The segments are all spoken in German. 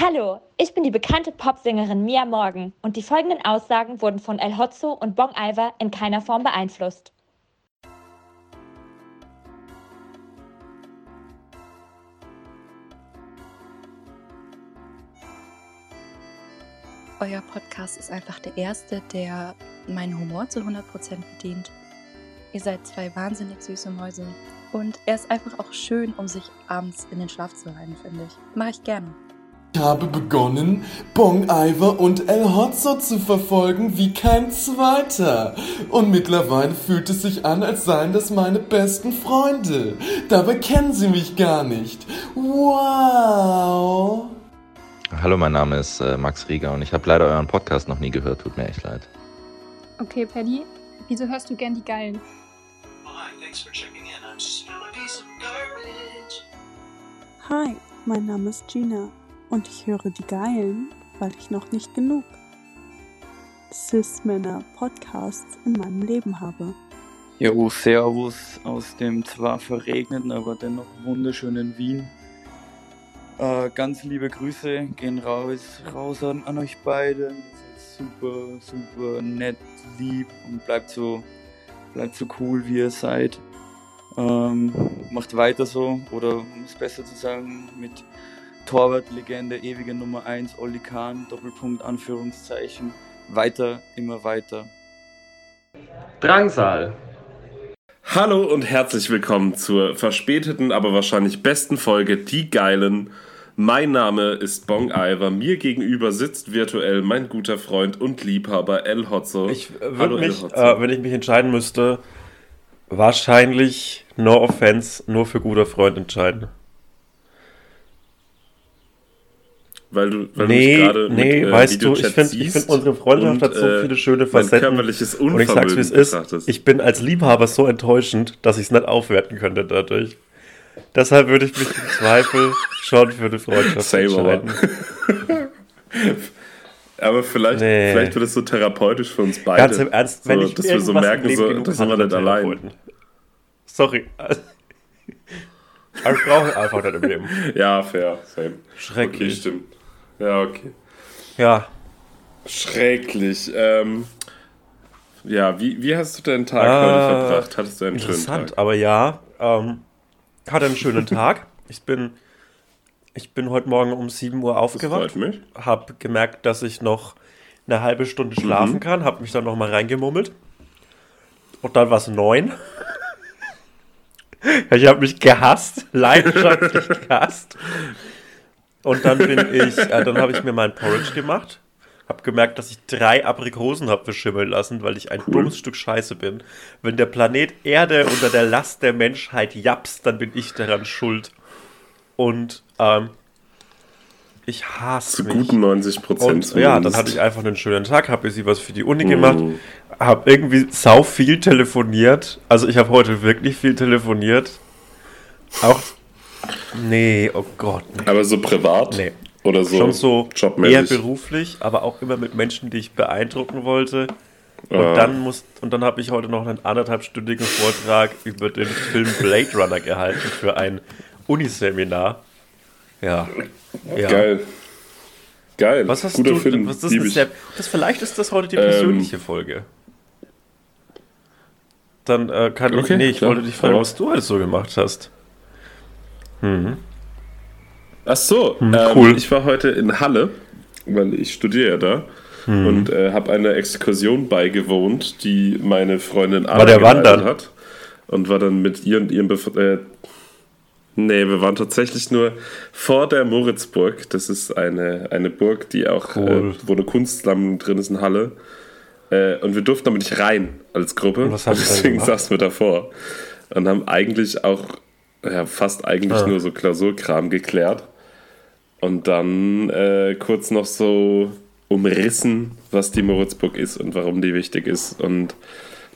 Hallo, ich bin die bekannte Popsängerin Mia Morgan und die folgenden Aussagen wurden von El Hotzo und Bong Iver in keiner Form beeinflusst. Euer Podcast ist einfach der erste, der meinen Humor zu 100% bedient. Ihr seid zwei wahnsinnig süße Mäuse. Und er ist einfach auch schön, um sich abends in den Schlaf zu rein, finde ich. Mache ich gerne. Ich habe begonnen, Bong Iver und El Hotzo zu verfolgen wie kein zweiter. Und mittlerweile fühlt es sich an, als seien das meine besten Freunde. Dabei kennen sie mich gar nicht. Wow. Hallo, mein Name ist äh, Max Rieger und ich habe leider euren Podcast noch nie gehört. Tut mir echt leid. Okay, Paddy, wieso hörst du gern die Geilen? Hi, mein Name ist Gina und ich höre die Geilen, weil ich noch nicht genug Cis-Männer-Podcasts in meinem Leben habe. Jo, Servus aus dem zwar verregneten, aber dennoch wunderschönen Wien. Äh, ganz liebe Grüße gehen raus, raus an, an euch beide. Super, super nett, lieb und bleibt so, bleibt so cool, wie ihr seid. Ähm, macht weiter so, oder um es besser zu sagen, mit Torwartlegende, ewige Nummer 1, Olli Kahn, Doppelpunkt, Anführungszeichen. Weiter, immer weiter. Drangsal. Hallo und herzlich willkommen zur verspäteten, aber wahrscheinlich besten Folge Die Geilen. Mein Name ist Bong Iver. Mir gegenüber sitzt virtuell mein guter Freund und Liebhaber El Hotzo. Ich würde mich, äh, wenn ich mich entscheiden müsste, wahrscheinlich, no offense, nur für guter Freund entscheiden. Weil du, weil nee, du gerade nee, mit, äh, weißt du, ich finde find unsere Freundschaft und, hat so äh, viele schöne Facetten. körperliches Und ich sag's, wie es ist. Ich bin als Liebhaber so enttäuschend, dass ich es nicht aufwerten könnte dadurch. Deshalb würde ich mich im Zweifel schon für eine Freundschaft Same, aber. entscheiden. Aber vielleicht, Nee. vielleicht wird es so therapeutisch für uns beide. Ganz im Ernst, wenn so, ich dass wir so merken, so, das sind wir nicht allein. Sorry. Aber ich brauche einfach nicht im Leben. Ja, fair, same. Okay, Schrecklich. stimmt. Ja, okay. Ja. Schrecklich. Ähm, ja, wie, wie hast du deinen Tag Äh, heute verbracht? Hattest du einen schönen Interessant, Tag? aber ja, ähm, hatte einen schönen Tag. Ich bin, ich bin heute Morgen um 7 Uhr Das aufgewacht, freut mich. habe gemerkt, dass ich noch eine halbe Stunde schlafen kann, habe mich dann noch mal reingemummelt. Und dann war es neun. Ich habe mich gehasst, leidenschaftlich gehasst. Und dann bin ich, äh, dann habe ich mir meinen Porridge gemacht. Habe gemerkt, dass ich drei Aprikosen habe verschimmeln lassen, weil ich ein dummes Stück Scheiße bin. Wenn der Planet Erde unter der Last der Menschheit japst, dann bin ich daran schuld. Und ähm, ich hasse Zu mich. guten 90 Prozent. Ja, dann hatte ich einfach einen schönen Tag, habe sie was für die Uni gemacht, Mhm. habe irgendwie sau viel telefoniert. Also ich habe heute wirklich viel telefoniert. Auch nee, oh Gott, nee. Aber so privat? Nee. Oder so, Schon so eher jobmäßig? beruflich, aber auch immer mit Menschen, die ich beeindrucken wollte. Und Ah. dann muss und dann habe ich heute noch einen anderthalbstündigen Vortrag über den Film Blade Runner gehalten für ein Uniseminar. Ja. ja. Geil. Geil. Was hast Guter du? Film. Was ist ich. sehr, das vielleicht ist das heute die Ähm, persönliche Folge. Dann äh, kann ich. Okay, Nee, ich klar. wollte dich fragen, was du alles so gemacht hast. Ach so, Hm, ähm, cool. ich war heute in Halle, weil ich studiere ja da. Hm. Und äh, habe einer Exkursion beigewohnt, die meine Freundin Anna War der Wandern? hat. Und war dann mit ihr und ihrem Bef äh, Nee, wir waren tatsächlich nur vor der Moritzburg. Das ist eine, eine Burg, die auch, Cool. äh, wo eine Kunstsammlung drin ist in Halle. Äh, und wir durften aber nicht rein als Gruppe. Und was ihr dann Deswegen saßen wir davor. Und haben eigentlich auch, ja, fast eigentlich Ah. nur so Klausurkram geklärt. Und dann äh, kurz noch so umrissen, was die Moritzburg ist und warum die wichtig ist. Und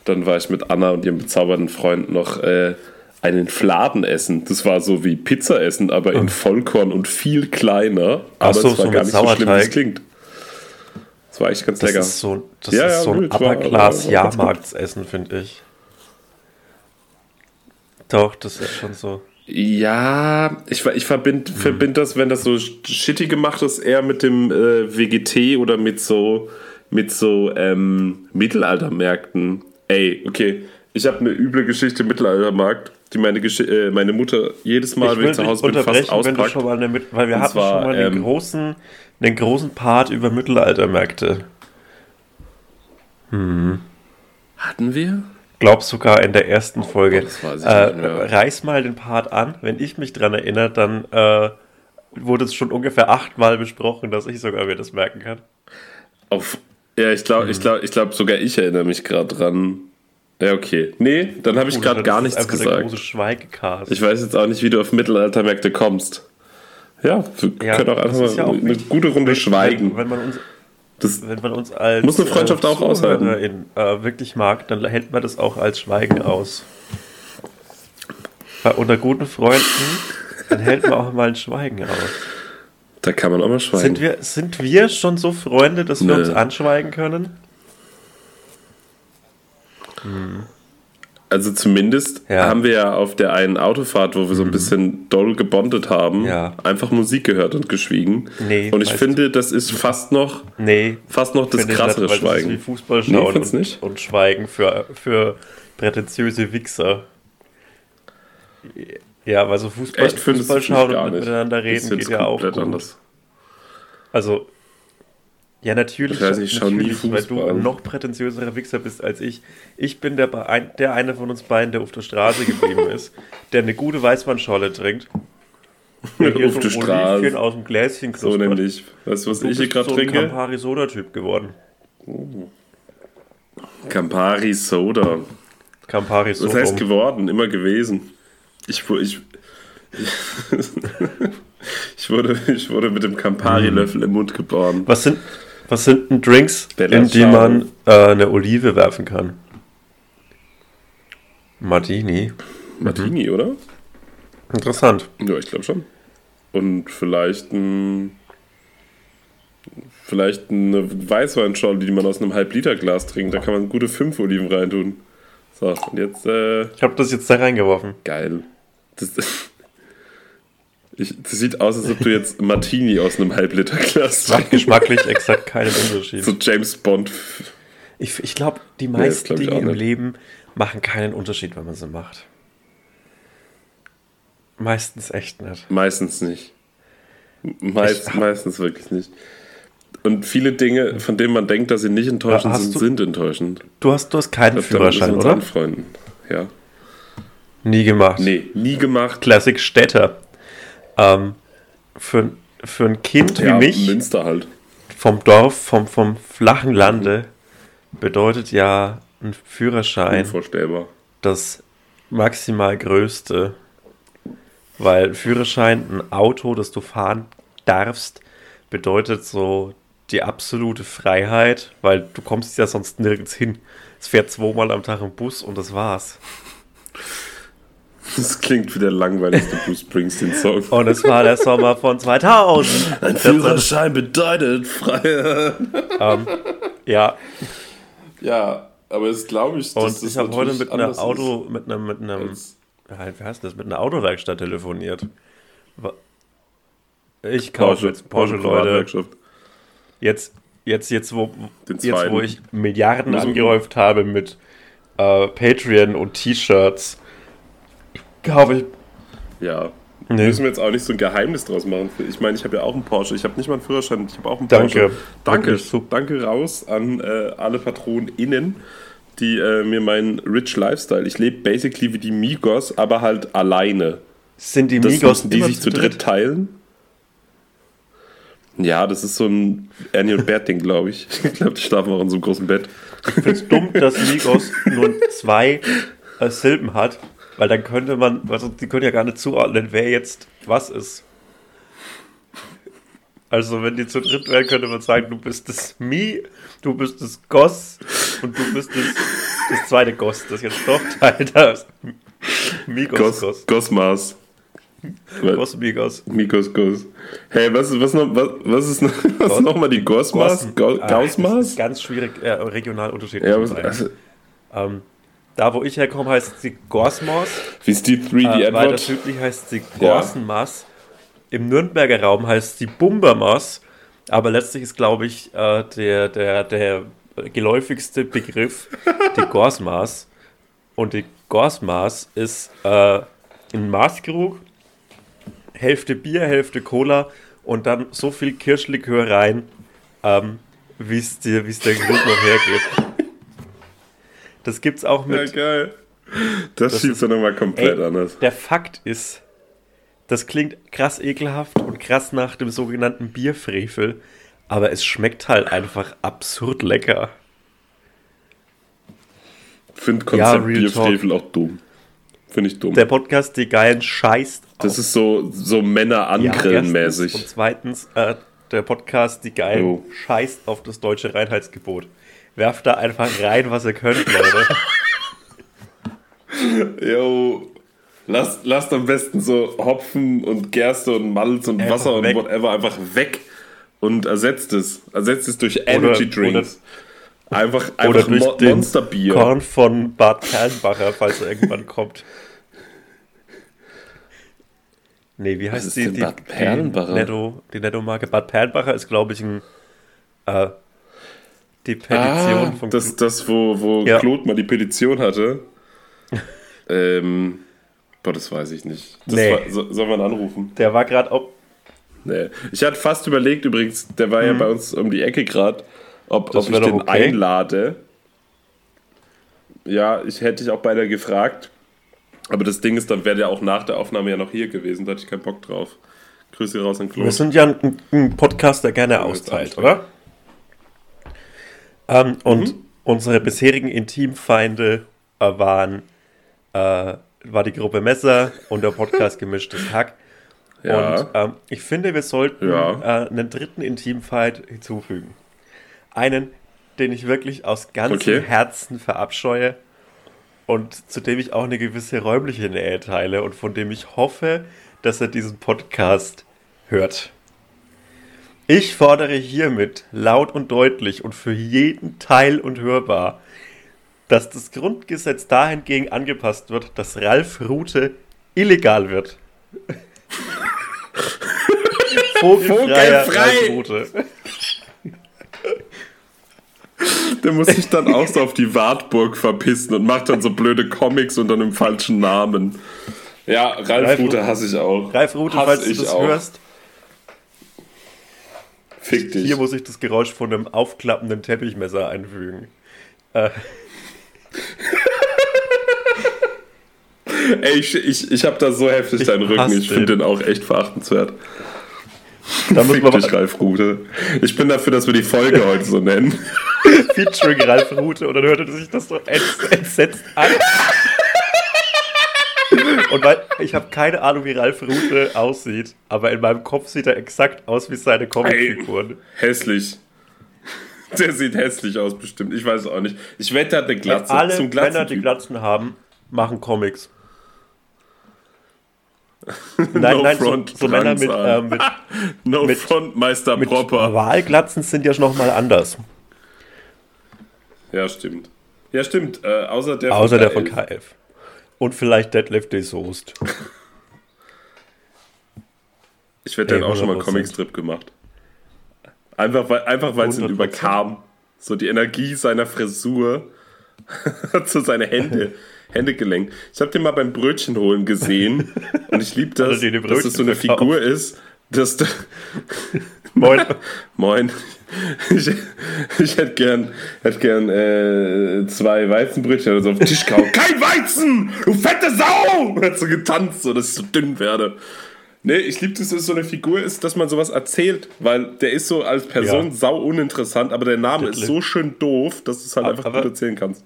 dann war ich mit Anna und ihrem bezaubernden Freund noch äh, einen Fladen essen. Das war so wie Pizza essen, aber in Vollkorn und viel kleiner. Ach Aber so, es war so gar nicht so schlimm, wie es Sauerteig. klingt. Das war echt ganz Das lecker. ist so, das Ja, ist ja, so ein nö, es war- Upper-Class war ganz gut. Jahrmarktsessen, finde ich. Doch, das ist schon so. Ja, ich, ich verbinde Hm. verbind das, wenn das so shitty gemacht ist, eher mit dem äh, WGT oder mit so, mit so ähm, Mittelaltermärkten. Ey, okay, ich habe eine üble Geschichte im Mittelaltermarkt, die meine, Gesch äh, meine Mutter jedes Mal, ich wenn ich zu Hause bin, fast auspackt. schon mal eine, Mit- weil wir Und hatten zwar, schon mal einen, ähm, großen, einen großen Part über Mittelaltermärkte. Hm. Hatten wir? Glaub sogar in der ersten Folge. Oh, weiß ich äh, nicht reiß mal den Part an. Wenn ich mich dran erinnere, dann äh, wurde es schon ungefähr achtmal besprochen, dass ich sogar mir das merken kann. Auf, ja, ich glaube, ich Hm. glaube, ich glaube, sogar ich erinnere mich gerade dran. Ja, okay. Nee, dann habe ich Oder gerade gar nichts gesagt. Ich weiß jetzt auch nicht, wie du auf Mittelaltermärkte kommst. Ja, wir Ja, können auch einfach ist ja eine gute Runde schweigen. Wenn, wenn man uns Das, wenn man uns als Muss eine Freundschaft auch aushalten. Zuhörerin, äh, wirklich mag, dann hält man das auch als Schweigen aus. Bei unter guten Freunden, dann hält man auch mal ein Schweigen aus. da kann man auch mal schweigen. Sind wir, sind wir schon so Freunde, dass wir Nö. uns anschweigen können? Also zumindest Ja. haben wir ja auf der einen Autofahrt, wo wir so ein bisschen doll gebondet haben, Ja. einfach Musik gehört und geschwiegen. Nee, und ich finde, das ist fast noch, Nee. fast noch das krassere nicht, weil Das ist wie Schweigen. Fußball Nee, schauen findest und, nicht? und Schweigen für, für prätentiöse Wichser. Ja, weil so Fußball, Echt Fußball schauen und miteinander reden geht ja auch gut. anders. Also, ja, natürlich, Ich weiß nicht, ich schau nie natürlich weil du Fußball. ein noch prätentiöserer Wichser bist als ich. Ich bin der, der eine von uns beiden, der auf der Straße geblieben ist, der eine gute Weißweinscholle trinkt. der hier Auf der Straße. Olivchen aus dem Gläschen So nämlich. Weißt du, was Du ich hier gerade so ein trinke? Campari-Soda-Typ geworden. Campari Soda. Campari Was heißt geworden? Immer gewesen. Ich, ich, ich, wurde, ich wurde mit dem Campari-Löffel im Mund geboren. Was sind, was sind denn Drinks, Bella in die man äh, eine Olive werfen kann? Martini. Martini, oder? Interessant. Ja, ich glaube schon. Und vielleicht ein. Vielleicht eine Weißweinschorle, die man aus einem Halb-Liter-Glas trinkt. Da kann man gute fünf Oliven reintun. So, und jetzt, äh, Ich habe das jetzt da reingeworfen. geil. Das, ich, das sieht aus, als ob du jetzt Martini aus einem Halb-Liter-Glas Macht geschmacklich exakt keinen Unterschied. So James Bond. Ich, ich glaube, die Nee, meisten glaub ich Dinge im nicht. Leben machen keinen Unterschied, wenn man sie macht. Meistens echt nicht. Meistens nicht. Meist, Ich- meistens wirklich nicht. Und viele Dinge, von denen man denkt, dass sie nicht enttäuschend sind, du- sind enttäuschend. Du hast, du hast keinen glaub, Führerschein, oder? anfreunden. Ja. Nie gemacht. Nee, nie gemacht. Classic Städter. Ähm, für, für ein Kind Ja, wie mich Münster halt. vom Dorf, vom, vom flachen Lande, bedeutet ja ein Führerschein das maximal größte. Weil ein Führerschein, ein Auto, das du fahren darfst, bedeutet so die absolute Freiheit, weil du kommst ja sonst nirgends hin. Es fährt zweimal am Tag ein Bus und das war's. Das klingt wie der langweiligste Bruce Springsteen-Song. Und es war der Sommer von 2000. Ein Führerschein bedeutet Freiheit. Ähm, ja, Ja, aber es glaube ich, dass und das ich habe heute mit einem Auto, mit einem, mit einem, wie heißt das, mit einer Autowerkstatt telefoniert. Ich kaufe jetzt Porsche, Leute. Jetzt, jetzt, jetzt, wo, jetzt, wo ich Milliarden angehäuft habe mit äh, Patreon und T-Shirts, kaufe ich. Ja. Nee. Müssen wir jetzt auch nicht so ein Geheimnis draus machen. Ich meine, ich habe ja auch einen Porsche. Ich habe nicht mal einen Führerschein, ich habe auch einen Danke. Porsche. Danke. Super. Danke raus an äh, alle PatronInnen, die äh, mir meinen Rich Lifestyle. Ich lebe basically wie die Migos, aber halt alleine. Sind die Das Migos müssen die sich zu dritt teilen. Ja, das ist so ein Ernie und Bert-Ding, glaube ich. Ich glaube, die schlafen auch in so einem großen Bett. Ich finde es dumm, dass Migos nur zwei äh, Silben hat, weil dann könnte man, also die können ja gar nicht zuordnen, wer jetzt was ist. Also wenn die zu dritt wären, könnte man sagen, du bist das Mi, du bist das Goss und du bist das, das zweite Goss, das jetzt doch Teil da ist. Migos Gos, Goss. Gosmas. Goss Migos. Mikos Gos. Hey, was, was, noch, was, was ist noch, was noch mal die Gosmas? Go, Ah, ist Ganz schwierig, äh, regional unterschiedlich. Ja, zu was, sein. also, ähm, Da, wo ich herkomme, heißt sie Gorsmos. Wie ist die 3D Äh, weiter Edward? südlich heißt sie Ja. Gorsenmass. Im Nürnberger Raum heißt sie Bumbermass. Aber letztlich ist, glaube ich, äh, der, der, der geläufigste Begriff die Gorsmaß. Und die Gorsmaß ist äh, ein Maßkrug, Hälfte Bier, Hälfte Cola und dann so viel Kirschlikör rein, ähm, wie es dir- wie es der Geruch noch hergeht. Das gibt's auch Ja, mit geil. Das, Das schiebt er nochmal komplett Ey, anders. Der Fakt ist, das klingt krass ekelhaft und krass nach dem sogenannten Bierfrevel, aber es schmeckt halt einfach absurd lecker. Finde Ja, Konzept Real Bierfrevel auch dumm. Finde ich dumm. Der Podcast Die Geilen scheißt das auf- ist so, so Männer Ja, angrillen erstens mäßig. Und zweitens, äh, der Podcast Die Geilen Jo. scheißt auf das deutsche Reinheitsgebot. Werft da einfach rein, was ihr könnt, Leute. Yo, lasst, lasst am besten so Hopfen und Gerste und Malz und Einfach Wasser und weg. whatever einfach weg und ersetzt es. Ersetzt es durch Energy Drinks. Einfach, Oder einfach durch Mo den Monsterbier. Korn von Bad Perlenbacher, falls er irgendwann kommt. Nee, wie heißt die? Die, Bad die Netto, die Netto-Marke Bad Perlenbacher ist, glaube ich, ein, äh, die Petition Ah, von das, das, wo, wo Ja. Claude mal die Petition hatte. ähm, boah, das weiß ich nicht. Das Nee. war, so, soll man anrufen? Der war gerade auch. Nee. Ich hatte fast überlegt übrigens, der war ja bei uns um die Ecke gerade, ob, Mhm. Ob ich den okay. einlade. Ja, ich hätte dich auch beinahe gefragt. Aber das Ding ist, dann wäre der auch nach der Aufnahme ja noch hier gewesen. Da hatte ich keinen Bock drauf. Grüße raus an Claude. Wir sind ja ein, ein Podcast, der gerne austeilt, oder? Ähm, und Mhm. unsere bisherigen Intimfeinde äh, waren äh, war die Gruppe Messer und der Podcast Gemischtes Hack. Ja. Und ähm, ich finde, wir sollten Ja. äh, einen dritten Intimfeind hinzufügen. Einen, den ich wirklich aus ganzem Okay. Herzen verabscheue und zu dem ich auch eine gewisse räumliche Nähe teile und von dem ich hoffe, dass er diesen Podcast hört. Ich fordere hiermit laut und deutlich und für jeden Teil und hörbar, dass das Grundgesetz dahingegen angepasst wird, dass Ralf Rute illegal wird. Vogelfreier Vogelfrei! Ralf Rute. Der muss sich dann auch so auf die Wartburg verpissen und macht dann so blöde Comics unter einem falschen Namen. Ja, Ralf, Ralf Rute hasse ich auch. Ralf Rute, Hass falls du das auch. hörst, Fick dich. hier muss ich das Geräusch von einem aufklappenden Teppichmesser einfügen. Äh, Ey, ich, ich, ich hab da so heftig Ich deinen Rücken. Ich finde den. auch echt verachtenswert. da Fick dich, Ralf Rute. Ich bin dafür, dass wir die Folge heute so nennen. featuring Ralf Rute und dann hörte sich das so ents entsetzt an. Und weil ich habe keine Ahnung, wie Ralf Rute aussieht, aber in meinem Kopf sieht er exakt aus wie seine Comicfiguren. Hässlich. Der sieht hässlich aus, bestimmt. Ich weiß es auch nicht. Ich wette, er hat eine Glatze. Alle Zum Männer, die. Glatzen haben, machen Comics. Nein, No nein, so, front, so Männer mit, äh, Transal. mit, No mit- Front, Meister mit Proper. Wahlglatzen sind ja schon nochmal anders. Ja, stimmt. Ja, stimmt. Äh, außer der Außer der KF. von KF. Und vielleicht Deadlift de Soest. Ich Ey, hat auch schon mal 100%. Comicstrip gemacht. Einfach weil einfach weil es ihn 100%. überkam. So die Energie seiner Frisur so seine Hände, Hände gelenkt. Ich habe den mal beim Brötchen holen gesehen und ich liebe das, dass es so eine verkauft? Figur ist, dass da, Moin. Moin. Ich, ich hätte gern, hätte gern äh, zwei Weizenbrötchen oder so auf den Tisch gehauen. Kein Weizen! Du fette Sau! Und hat so getanzt, so dass ich so dünn werde. Nee, ich liebe, dass es so eine Figur ist, dass man sowas erzählt, weil der ist so als Person Ja. sau uninteressant, aber der Name ist Deadlift. so schön doof, dass du es halt Aber- einfach gut erzählen kannst.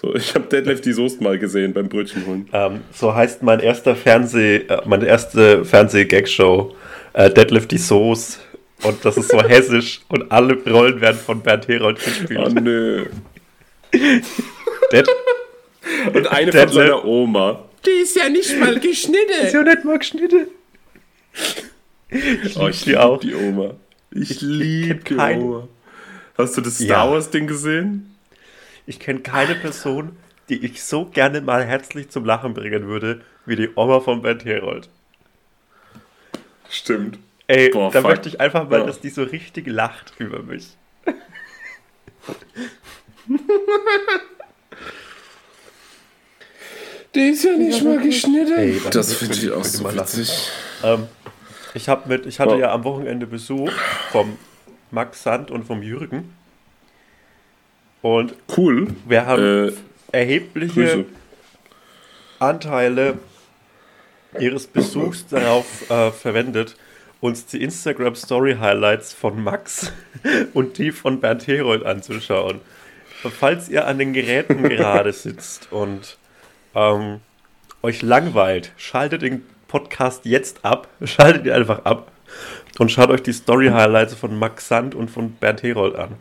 So, ich habe Deadlift die Soest mal gesehen beim Brötchen holen. Ähm, so heißt mein erster Fernseh, äh, meine erste Fernseh-Gag-Show, äh, Deadlift die Soße. Und das ist so hessisch und alle Rollen werden von Bernd Herold gespielt. Oh nö. Dead Und eine Deadlift. von seiner Oma. Die ist ja nicht mal geschnitten. ja nicht mal geschnitten. Oh, ich die liebe auch. die Oma. Ich, Ich liebe die keine- Oma. Hast du das Ja. Star Wars Ding gesehen? Ich kenne keine Person, die ich so gerne mal herzlich zum Lachen bringen würde, wie die Oma von Bernd Herold. Stimmt. Ey, Boah, da fuck. möchte ich einfach mal, Ja. dass die so richtig lacht über mich. Die ist ja nicht mal geschnitten. Ey, das finde ich auch so witzig. Ähm, ich, hab mit, ich hatte Wow. ja am Wochenende Besuch vom Max Sand und vom Jürgen. Und Cool. wir haben Äh, erhebliche Grüße. Anteile ihres Besuchs darauf äh, verwendet, uns die Instagram Story Highlights von Max und die von Bernd Herold anzuschauen. Falls ihr an den Geräten gerade sitzt und ähm, euch langweilt, schaltet den Podcast jetzt ab, schaltet ihn einfach ab und schaut euch die Story Highlights von Max Sand und von Bernd Herold an.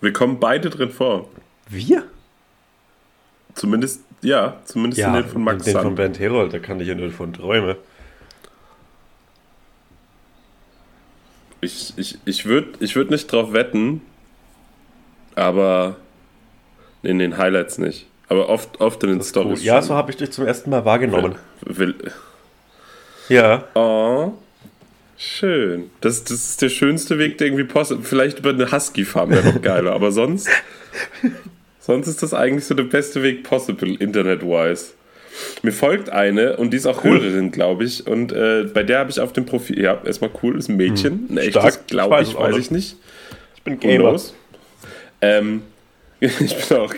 Wir kommen beide drin vor. Wir? Zumindest, ja, zumindest in den von Max den von Sand. Bernd Herold, da kann ich ja nur von träumen. Ich, ich, ich würde ich würd nicht drauf wetten, aber in den Highlights nicht. Aber oft, oft in den Stories. Cool. Ja, so habe ich dich zum ersten Mal wahrgenommen. Will, Ja. oh, schön. Das, das ist der schönste Weg, der irgendwie possible. Vielleicht über eine Husky-Farm wäre noch geiler, aber sonst, sonst ist das eigentlich so der beste Weg possible, internet-wise. Mir folgt eine und die ist auch Cool. Hörerin, glaube ich. Und äh, bei der habe ich auf dem Profil, ja, erstmal cool, ist ein Mädchen. Ein echtes, Hm. Stark. Ich glaube weiß ich, weiß ich nicht. Ich bin Gamer. Ähm, ich bin auch.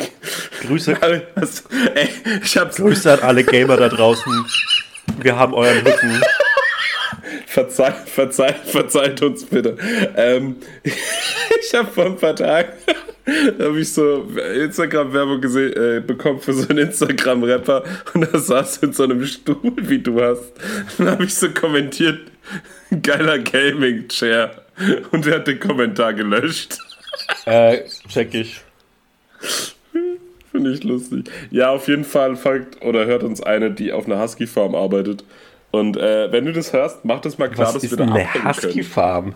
Grüße, Was, ey, ich hab's. Grüße an alle Gamer da draußen. Wir haben euren Rücken. Verzeiht, verzeiht, verzeiht uns bitte. Ähm, ich habe vor ein paar Tagen da habe ich so Instagram-Werbung äh, bekommen für so einen Instagram-Rapper und da saß in so einem Stuhl, wie du hast. Dann habe ich so kommentiert, geiler Gaming-Chair. Und er hat den Kommentar gelöscht. Äh, check ich. Finde ich lustig. Ja, auf jeden Fall folgt oder hört uns eine, die auf einer Husky-Farm arbeitet. Und äh, wenn du das hörst, mach das mal klar, Was dass ist wir da eine. Husky-Farm?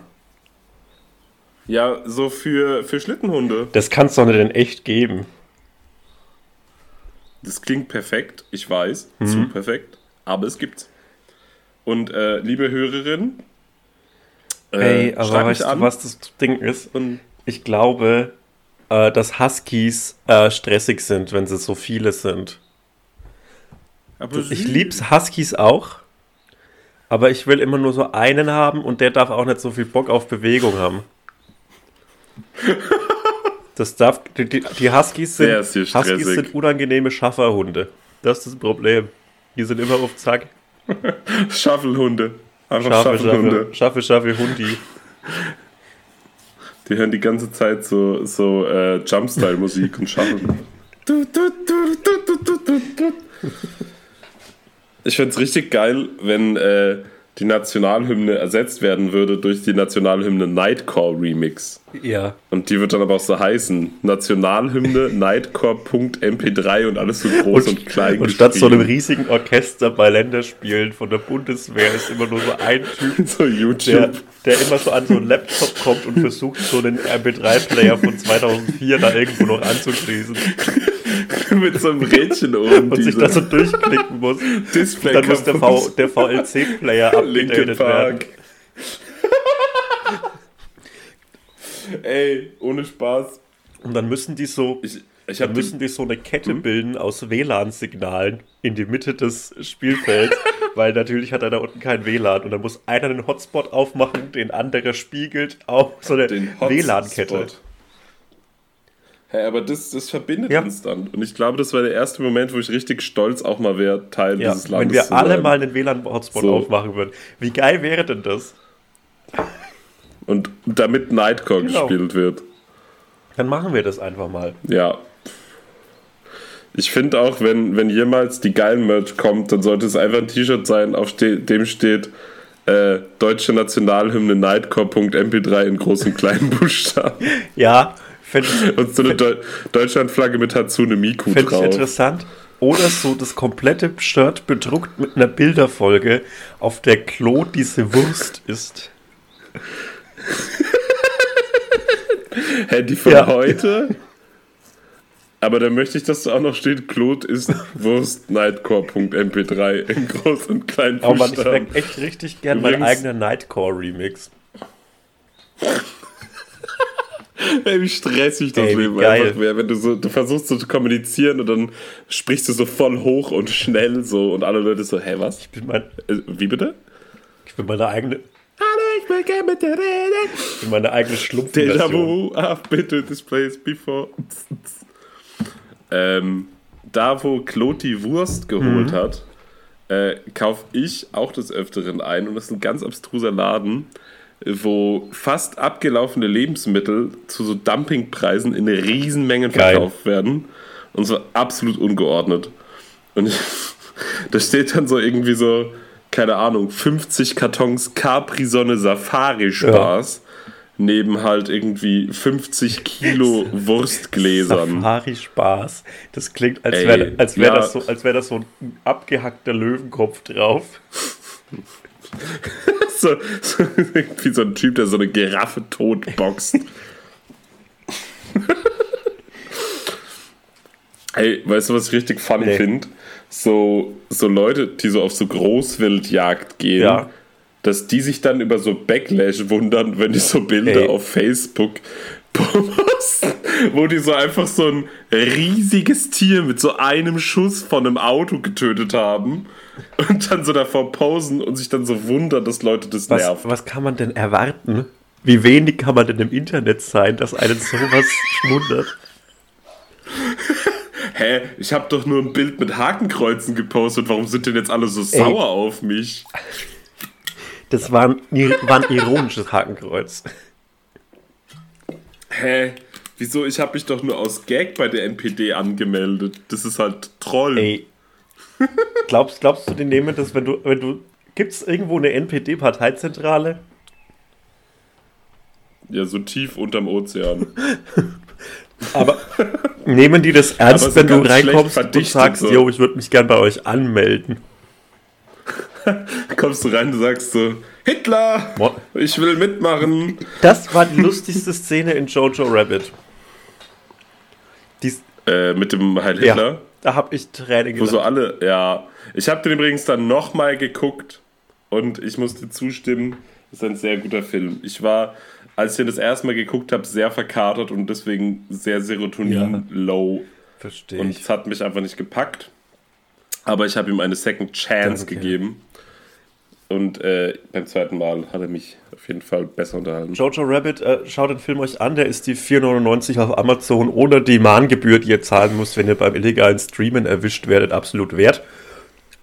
Ja, so für, für Schlittenhunde. Das kann es doch nicht in echt geben. Das klingt perfekt, ich weiß, Mhm. zu perfekt, aber es gibt's. Und äh, liebe Hörerin, äh, Ey, aber weißt du, was das Ding ist? Und Ich glaube, äh, dass Huskies äh, stressig sind, wenn sie so viele sind. aber Ich lieb's Huskies auch, aber ich will immer nur so einen haben und der darf auch nicht so viel Bock auf Bewegung haben. Das darf, die, die Huskies sind, Huskies sind unangenehme Schafferhunde. Das ist das Problem. Die sind immer auf Zack. Schaffelhunde. Einfach Schaffe, Schaffelhunde. Schaffe, Schaffe, Hundi. Die hören die ganze Zeit so, so äh, Jumpstyle-Musik und schaffen. Ich fände es richtig geil, wenn äh, die Nationalhymne ersetzt werden würde durch die Nationalhymne Nightcore Remix. Ja. Und die wird dann aber auch so heißen: Nationalhymne Nightcore.mp3 und alles so groß und, klein. Und statt so einem riesigen Orchester bei Länderspielen von der Bundeswehr ist immer nur so ein Typ, so der, YouTube. der immer so an so einen Laptop kommt und versucht, so einen MP3-Player von 2004 da irgendwo noch anzuschließen mit so einem Rädchen oben. und sich da so durchklicken muss. Display Dann muss der, v, der VLC-Player abgedatet werden. Ey, ohne Spaß. Und dann müssen die so, Ich, ich dann müssen die so eine Kette Hm? bilden aus WLAN-Signalen in die Mitte des Spielfelds, weil natürlich hat er da unten kein WLAN und dann muss einer den Hotspot aufmachen, den andere spiegelt auf so eine den WLAN-Kette. Hä, aber das, das verbindet Ja. uns dann. Und ich glaube, das war der erste Moment, wo ich richtig stolz auch mal wäre, Teil Ja, dieses Landes wenn wir zu alle mal einen WLAN-Hotspot So. aufmachen würden. Wie geil wäre denn das? Und damit Nightcore Genau. gespielt wird. Dann machen wir das einfach mal. Ja. Ich finde auch, wenn, wenn jemals die geilen Merch kommt, dann sollte es einfach ein T-Shirt sein, auf dem steht äh, Deutsche Nationalhymne Nightcore.mp3 in großen kleinen Buchstaben. Ja, ich, Und so eine Deu Deutschlandflagge mit Hatsune Miku ich drauf. interessant. Oder so das komplette Shirt bedruckt mit einer Bilderfolge, auf der Klo diese Wurst ist. Hä, die von Ja. heute? Aber dann möchte ich, dass da auch noch steht, Claude ist Wurst-Nightcore.mp3 in groß und klein Oh Mann, ich Buchstaben. wäre echt richtig gern mein Übrigens- eigener Nightcore-Remix. Ey, wie stressig das Ey, Leben geil. einfach wäre, wenn du so, du versuchst so zu kommunizieren und dann sprichst du so voll hoch und schnell so und alle Leute so, hä, was? Ich bin, mein, Äh, Wie bitte? ich bin meine eigene, Hallo, ich will gerne mit dir reden. ich bin meine eigene Déjà Schlumpfversion. vu, I've been to this place before. ähm, da, wo die Wurst geholt Mhm. hat, äh, kaufe ich auch des Öfteren ein. Und das ist ein ganz abstruser Laden, wo fast abgelaufene Lebensmittel zu so Dumpingpreisen in Riesenmengen Geil. verkauft werden. Und so absolut ungeordnet. Und da steht dann so irgendwie so, keine Ahnung, 50 Kartons Capri-Sonne Safari-Spaß. Neben halt irgendwie 50 Kilo Wurstgläsern. Safari-Spaß. Das klingt, als wäre als wär ja. das, so, als wär das so ein abgehackter Löwenkopf drauf. so, so, irgendwie so ein Typ, der so eine Giraffe totboxt. Ey, weißt du, was ich richtig funny Nee. finde? So, so Leute, die so auf so Großwildjagd gehen, Ja. dass die sich dann über so Backlash wundern, wenn die so Bilder Ey. auf Facebook posten, wo die so einfach so ein riesiges Tier mit so einem Schuss von einem Auto getötet haben und dann so davor posen und sich dann so wundern, dass Leute das Was, nervt. was kann man denn erwarten? Wie wenig kann man denn im Internet sein, dass einen sowas schmundert? Hä, ich habe doch nur ein Bild mit Hakenkreuzen gepostet. Warum sind denn jetzt alle so sauer auf mich? Das war ein, war ein ironisches Hakenkreuz. Hä? Wieso? Ich habe mich doch nur aus Gag bei der NPD angemeldet. Das ist halt Troll. Ey. Glaubst, glaubst du, die nehmen das, wenn du, wenn du. Gibt es irgendwo eine NPD-Parteizentrale? Ja, so tief unterm Ozean. Aber nehmen die das ernst, wenn du reinkommst und sagst, so. yo, ich würde mich gern bei euch anmelden? Kommst du rein und sagst so, Hitler, Mo- ich will mitmachen. Das war die lustigste Szene in Jojo Rabbit. Dies, Äh, mit dem Heil Hitler. ja, da habe ich Tränen Wo so alle, ja. Ich habe den übrigens dann nochmal geguckt und ich musste zustimmen, das ist ein sehr guter Film. Ich war, als ich den das erste Mal geguckt habe, sehr verkatert und deswegen sehr Serotonin-low. Verstehe Und es hat mich einfach nicht gepackt. Aber ich habe ihm eine Second Chance Danke. gegeben. Und äh, beim zweiten Mal hat er mich auf jeden Fall besser unterhalten. Jojo Rabbit, äh, schaut den Film euch an, der ist die 4,99 auf Amazon ohne die Mahngebühr, die ihr zahlen müsst, wenn ihr beim illegalen Streamen erwischt werdet, absolut wert.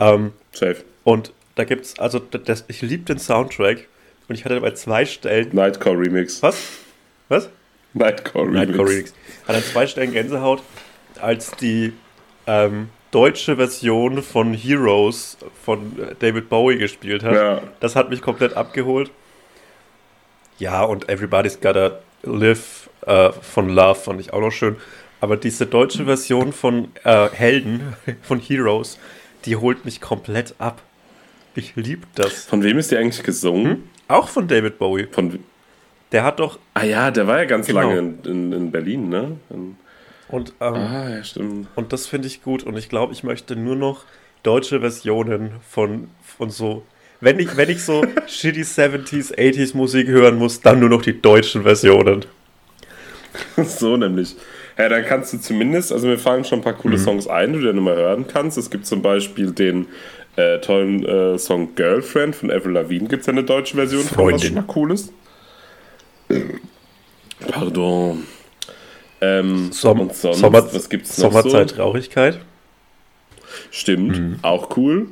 Ähm, Safe. und da gibt's, also das, ich liebe den Soundtrack und ich hatte bei zwei Stellen. Nightcore Remix. Was? Was? Nightcore Remix. Nightcore Remix. Hat an zwei Stellen Gänsehaut, als die ähm, deutsche Version von Heroes von äh, David Bowie gespielt hat. Ja. Das hat mich komplett abgeholt. Ja, und Everybody's Gotta Live äh, von Love fand ich auch noch schön. Aber diese deutsche Version von äh, Helden, von Heroes, die holt mich komplett ab. Ich lieb das. Von wem ist die eigentlich gesungen? Auch von David Bowie. Von, Der hat doch. ah ja, der war ja ganz Genau. lange in, in, in Berlin, ne? In, Und, ähm, ah, ja, stimmt. Und das finde ich gut. Und ich glaube, ich möchte nur noch deutsche Versionen von, von so. Wenn ich, wenn ich so shitty 70s, 80s Musik hören muss, dann nur noch die deutschen Versionen. So nämlich. Ja, dann kannst du zumindest, also mir fallen schon ein paar Mhm. coole Songs ein, die du dann immer hören kannst. Es gibt zum Beispiel den äh, tollen äh, Song Girlfriend von Avril Lavigne, gibt es eine deutsche Version von, was Freundin. schon mal cool ist. Pardon. Ähm, Som und sonst, Sommer was gibt's noch Sommerzeit so? Traurigkeit. Stimmt, Mhm. auch cool.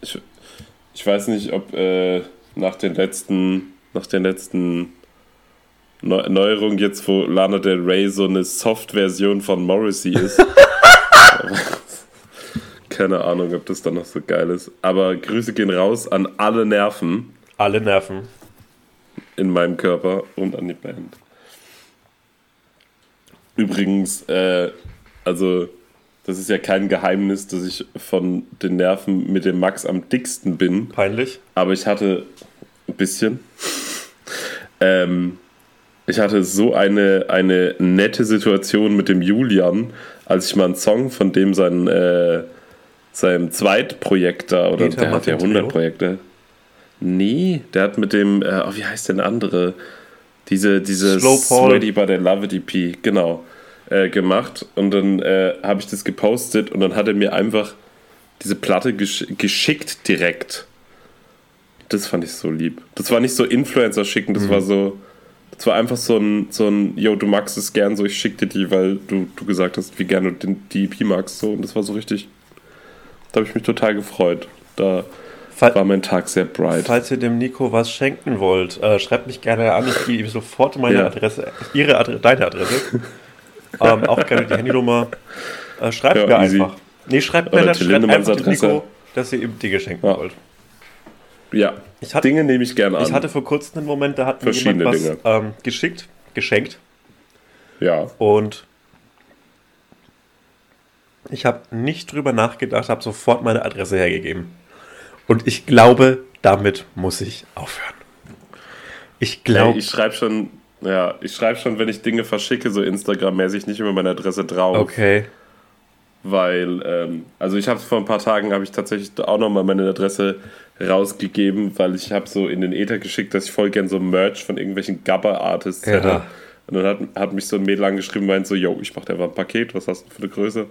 Ich, ich weiß nicht, ob äh, nach den letzten, nach den letzten Neu Neuerungen jetzt, wo Lana Del Rey so eine Soft-Version von Morrissey ist. Keine Ahnung, ob das dann noch so geil ist. Aber Grüße gehen raus an alle Nerven Alle Nerven. in meinem Körper und an die Band. Übrigens, äh, also das ist ja kein Geheimnis, dass ich von den Nerven mit dem Max am dicksten bin. Peinlich. Aber ich hatte ein bisschen. ähm, ich hatte so eine, eine nette Situation mit dem Julian, als ich mal einen Song von dem sein, äh, seinem Zweitprojekt da, oder Peter der hat ja Martin 100 Trio? Projekte. Nee, der hat mit dem, äh, oh, wie heißt denn der andere? Diese, diese. Sweaty by the Love It EP, genau, äh, gemacht. Und dann äh, habe ich das gepostet und dann hat er mir einfach diese Platte gesch geschickt direkt. Das fand ich so lieb. Das war nicht so Influencer schicken, das Mhm. war so, das war einfach so ein, so ein, yo, du magst es gern, so ich schick dir die, weil du, du gesagt hast, wie gern du den, die EP magst, so. Und das war so richtig, da habe ich mich total gefreut. Da Fall- war mein Tag sehr bright. Falls ihr dem Nico was schenken wollt, äh, schreibt mich gerne an. Ich gebe ihm sofort meine Ja. Adresse, ihre Adresse, deine Adresse. ähm, auch gerne die Handynummer. Äh, schreibt Ja, mir easy. einfach. Nee, schreibt mir Till schreibt einfach dem. Nico, dass ihr ihm Dinge schenken Ja. wollt. Ja, Ich hatte, Dinge nehme ich gerne an. ich hatte vor kurzem einen Moment, da hat mir jemand was Dinge. ähm, geschickt, geschenkt. ja, Und ich habe nicht drüber nachgedacht, habe sofort meine Adresse hergegeben. Und ich glaube, damit muss ich aufhören. Ich glaube. ich schreibe schon, ja, ich schreibe schon, wenn ich Dinge verschicke, so Instagram-mäßig, nicht immer meine Adresse drauf. Okay. weil, ähm, also ich habe vor ein paar Tagen, habe ich tatsächlich auch nochmal meine Adresse rausgegeben, weil ich habe so in den Ether geschickt, dass ich voll gern so Merch von irgendwelchen Gabber-Artists Ja. hätte. Und dann hat, hat mich so ein Mädel angeschrieben, meint so, yo, ich mach dir einfach ein Paket, was hast du für eine Größe?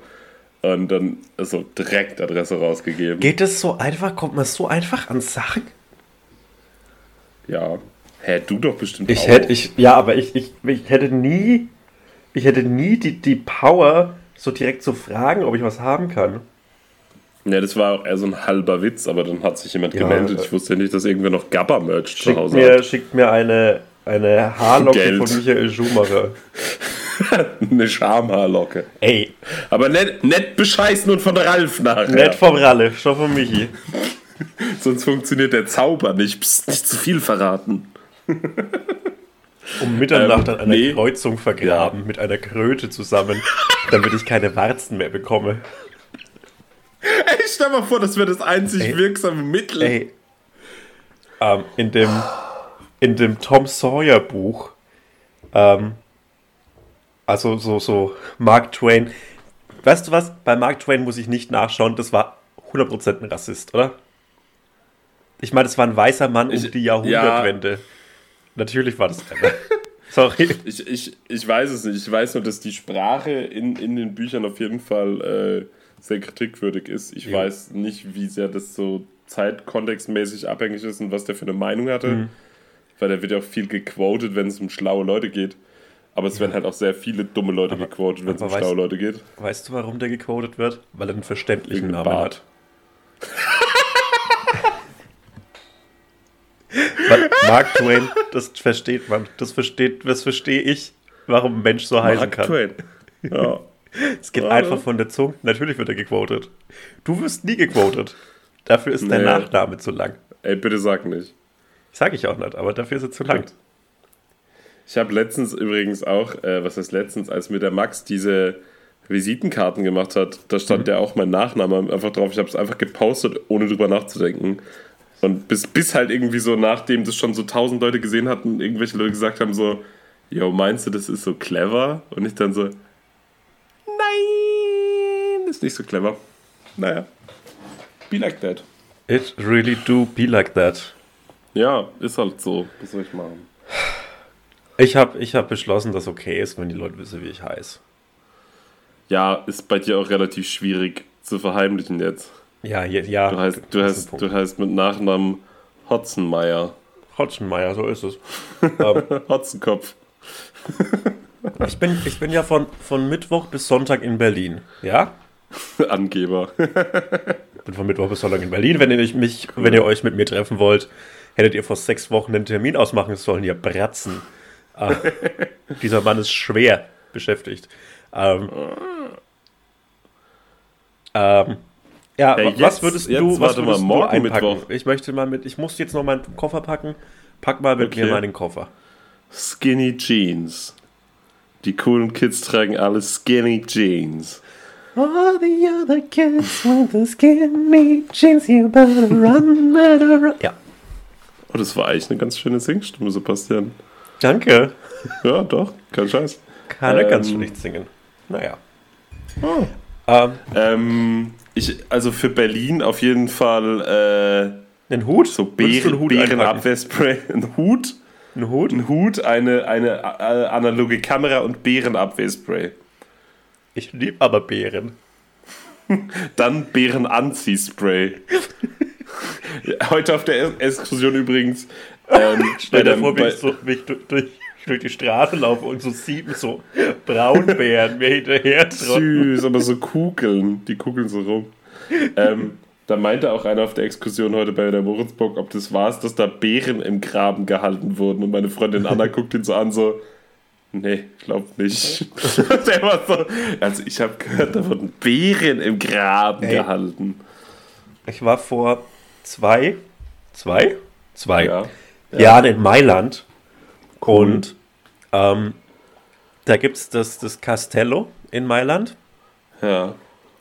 Und dann so direkt Adresse rausgegeben. Geht es so einfach? Kommt man so einfach an Sachen? Ja. Hä, du doch bestimmt Ich auch. hätte, ich, ja, aber ich, ich, ich hätte nie, ich hätte nie die, die Power, so direkt zu fragen, ob ich was haben kann. Ja, das war auch eher so ein halber Witz, aber dann hat sich jemand Ja, gemeldet. äh, Ich wusste nicht, dass irgendwer noch Gabber-Merch zu Hause mir, hat. schickt mir eine, eine Haarlocke Geld. von Michael Schumacher. Eine Schamhaarlocke. Ey, Aber nicht, nicht bescheißen und von Ralf nachher. nicht vom Ralle, schon von Michi. Sonst funktioniert der Zauber nicht. Psst, nicht zu viel verraten. Um Mitternacht Ähm, an einer nee. Kreuzung vergraben, mit einer Kröte zusammen, damit ich keine Warzen mehr bekomme. Ey, stell mal vor, das wäre das einzig Ey. wirksame Mittel. Ey, ähm, in dem, in dem Tom Sawyer Buch, ähm, also so, so Mark Twain, weißt du was, bei Mark Twain muss ich nicht nachschauen, das war 100% ein Rassist, oder? Ich meine, das war ein weißer Mann um Ich- die Jahrhundertwende. Natürlich war das einer. Sorry. Ich, ich, ich weiß es nicht. Ich weiß nur, dass die Sprache in, in den Büchern auf jeden Fall äh, sehr kritikwürdig ist. Ich Ja. weiß nicht, wie sehr das so zeitkontextmäßig abhängig ist und was der für eine Meinung hatte. Mhm. Weil da wird ja auch viel gequotet, wenn es um schlaue Leute geht. Aber es werden halt auch sehr viele dumme Leute Aber- gequotet, wenn es um aber schlaue weißt- Leute geht. Weißt du, warum der gecodet wird? Weil er einen verständlichen Wegen Namen Bart. hat. Mark Twain, das versteht man. Das versteht, das verstehe ich, warum ein Mensch so heißen Mark kann. Twain. Ja. Es geht Ja. einfach von der Zunge. Natürlich wird er gequotet. Du wirst nie gequotet. Dafür ist dein Nee. Nachname zu lang. Ey, bitte sag nicht. Sag ich auch nicht, aber dafür ist er zu lang. Ich habe letztens übrigens auch, äh, was heißt letztens, als mir der Max diese Visitenkarten gemacht hat, da stand Mhm. ja auch mein Nachname einfach drauf. Ich habe es einfach gepostet, ohne drüber nachzudenken. Und bis, bis halt irgendwie so, nachdem das schon so tausend Leute gesehen hatten, irgendwelche Leute gesagt haben so, yo, meinst du, das ist so clever? Und ich dann so, nein, das ist nicht so clever. Naja, be like that. It really do be like that. Ja, ist halt so. Was soll ich machen? Ich habe ich hab beschlossen, dass okay ist, wenn die Leute wissen, wie ich heiße. Ja, ist bei dir auch relativ schwierig zu verheimlichen jetzt. Ja, ja, ja. Du heißt, du heißt, du heißt mit Nachnamen Hotzenmeier. Hotzenmeier, so ist es. ähm, Hotzenkopf. ich, bin, ich bin ja von, von Mittwoch bis Sonntag in Berlin. Ja? Angeber. Ich bin von Mittwoch bis Sonntag in Berlin. Wenn ihr, mich, wenn ihr euch mit mir treffen wollt, hättet ihr vor sechs Wochen einen Termin ausmachen sollen, ihr Bratzen. Ah, dieser Mann ist schwer beschäftigt. Ähm, ähm, ja, Hey, wa- was jetzt- würdest jetzt du, was warte mal, würdest du morgen einpacken? Mittwoch. Ich möchte mal mit, ich muss jetzt noch meinen Koffer packen. Pack mal mit Okay. mir meinen Koffer. Skinny Jeans. Die coolen Kids tragen alle Skinny Jeans. All the other kids with the skinny jeans, you better run, better run. Ja, Oh, das war eigentlich eine ganz schöne Singstimme, Sebastian. Danke. Ja, doch, kein Scheiß. Kann er ganz Ähm, schlecht singen. Naja. Oh. Ähm, Ähm, ich, also für Berlin auf jeden Fall äh, einen Hut? so Beeren, Hut einpacken? Beerenabwehrspray. Ein Hut, Ein Hut? ein Hut, eine, eine äh, analoge Kamera und Beerenabwehrspray. Ich liebe aber Beeren. Dann Bärenanziehspray. Heute auf der Exkursion übrigens. Ähm, Stell dir vor, wie bei- ich, so, wie ich durch, durch, durch die Straße laufe und so sieben so Braunbären mir hinterher. Süß, aber so Kugeln, die kugeln so rum. Ähm, da meinte auch einer auf der Exkursion heute bei der Moritzburg, ob das war, dass da Bären im Graben gehalten wurden. Und meine Freundin Anna guckt ihn so an, so, nee, glaub nicht. der war so, also ich habe gehört, da wurden Bären im Graben Ey. gehalten. Ich war vor zwei, zwei? Zwei Ja. Jahren in Mailand und ähm, da gibt es das, das Castello in Mailand Ja.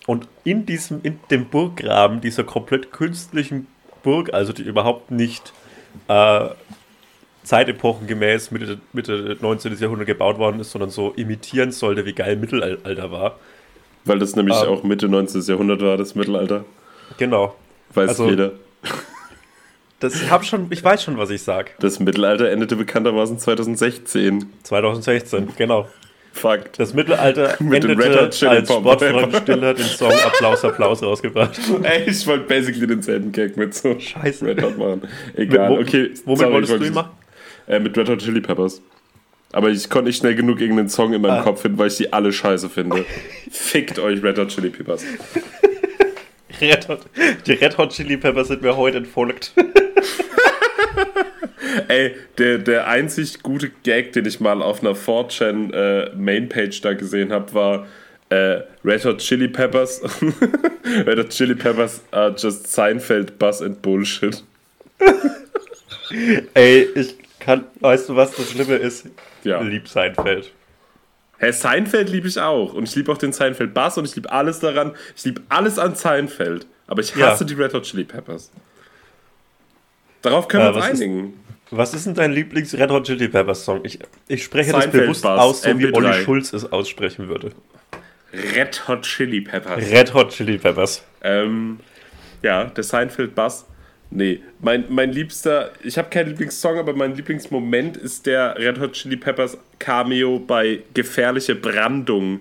und in diesem, in dem Burggraben, dieser komplett künstlichen Burg, also die überhaupt nicht äh, zeitepochengemäß Mitte, Mitte 19. Jahrhundert gebaut worden ist, sondern so imitieren sollte, wie geil Mittelalter war. Weil das nämlich Ähm. auch Mitte 19. Jahrhundert war, das Mittelalter. Genau. Weiß Also- jeder. Das ich hab schon, ich weiß schon, was ich sag. Das Mittelalter endete bekanntermaßen 2016. 2016, genau. Fakt. Das Mittelalter Mit endete, Red Hot Chili als. Sportfreund Stiller den Song Applaus, Applaus rausgebracht. Ey, ich wollte basically denselben Gag mit so Scheiße. Red Hot machen. Egal, Wo- okay. Womit sorry, wolltest du ihn machen? Äh, mit Red Hot Chili Peppers. Aber ich konnte nicht schnell genug irgendeinen Song in meinem Ah. Kopf finden, weil ich die alle scheiße finde. Fickt euch Red Hot Chili Peppers. Red Hot, die Red Hot Chili Peppers sind mir heute entfolgt. Ey, der, der einzig gute Gag, den ich mal auf einer 4chan äh, Mainpage da gesehen habe, war äh, Red Hot Chili Peppers. Red Hot Chili Peppers are just Seinfeld, Buzz and Bullshit. Ey, ich kann, weißt du, was das Schlimme ist? Ja. Lieb Seinfeld. Hä, Seinfeld liebe ich auch. Und ich liebe auch den Seinfeld Bass und ich liebe alles daran. Ich liebe alles an Seinfeld. Aber ich Ja. hasse die Red Hot Chili Peppers. Darauf können Äh, wir uns was ist- einigen. Was ist denn dein Lieblings-Red Hot Chili Peppers Song? Ich, ich spreche das Seinfeld bewusst Bass, aus, so wie MP3. Olli Schulz es aussprechen würde. Red Hot Chili Peppers. Red Hot Chili Peppers. Ähm, ja, der Seinfeld Bass. Nee, mein, mein liebster, ich habe keinen Lieblingssong, aber mein Lieblingsmoment ist der Red Hot Chili Peppers Cameo bei Gefährliche Brandung,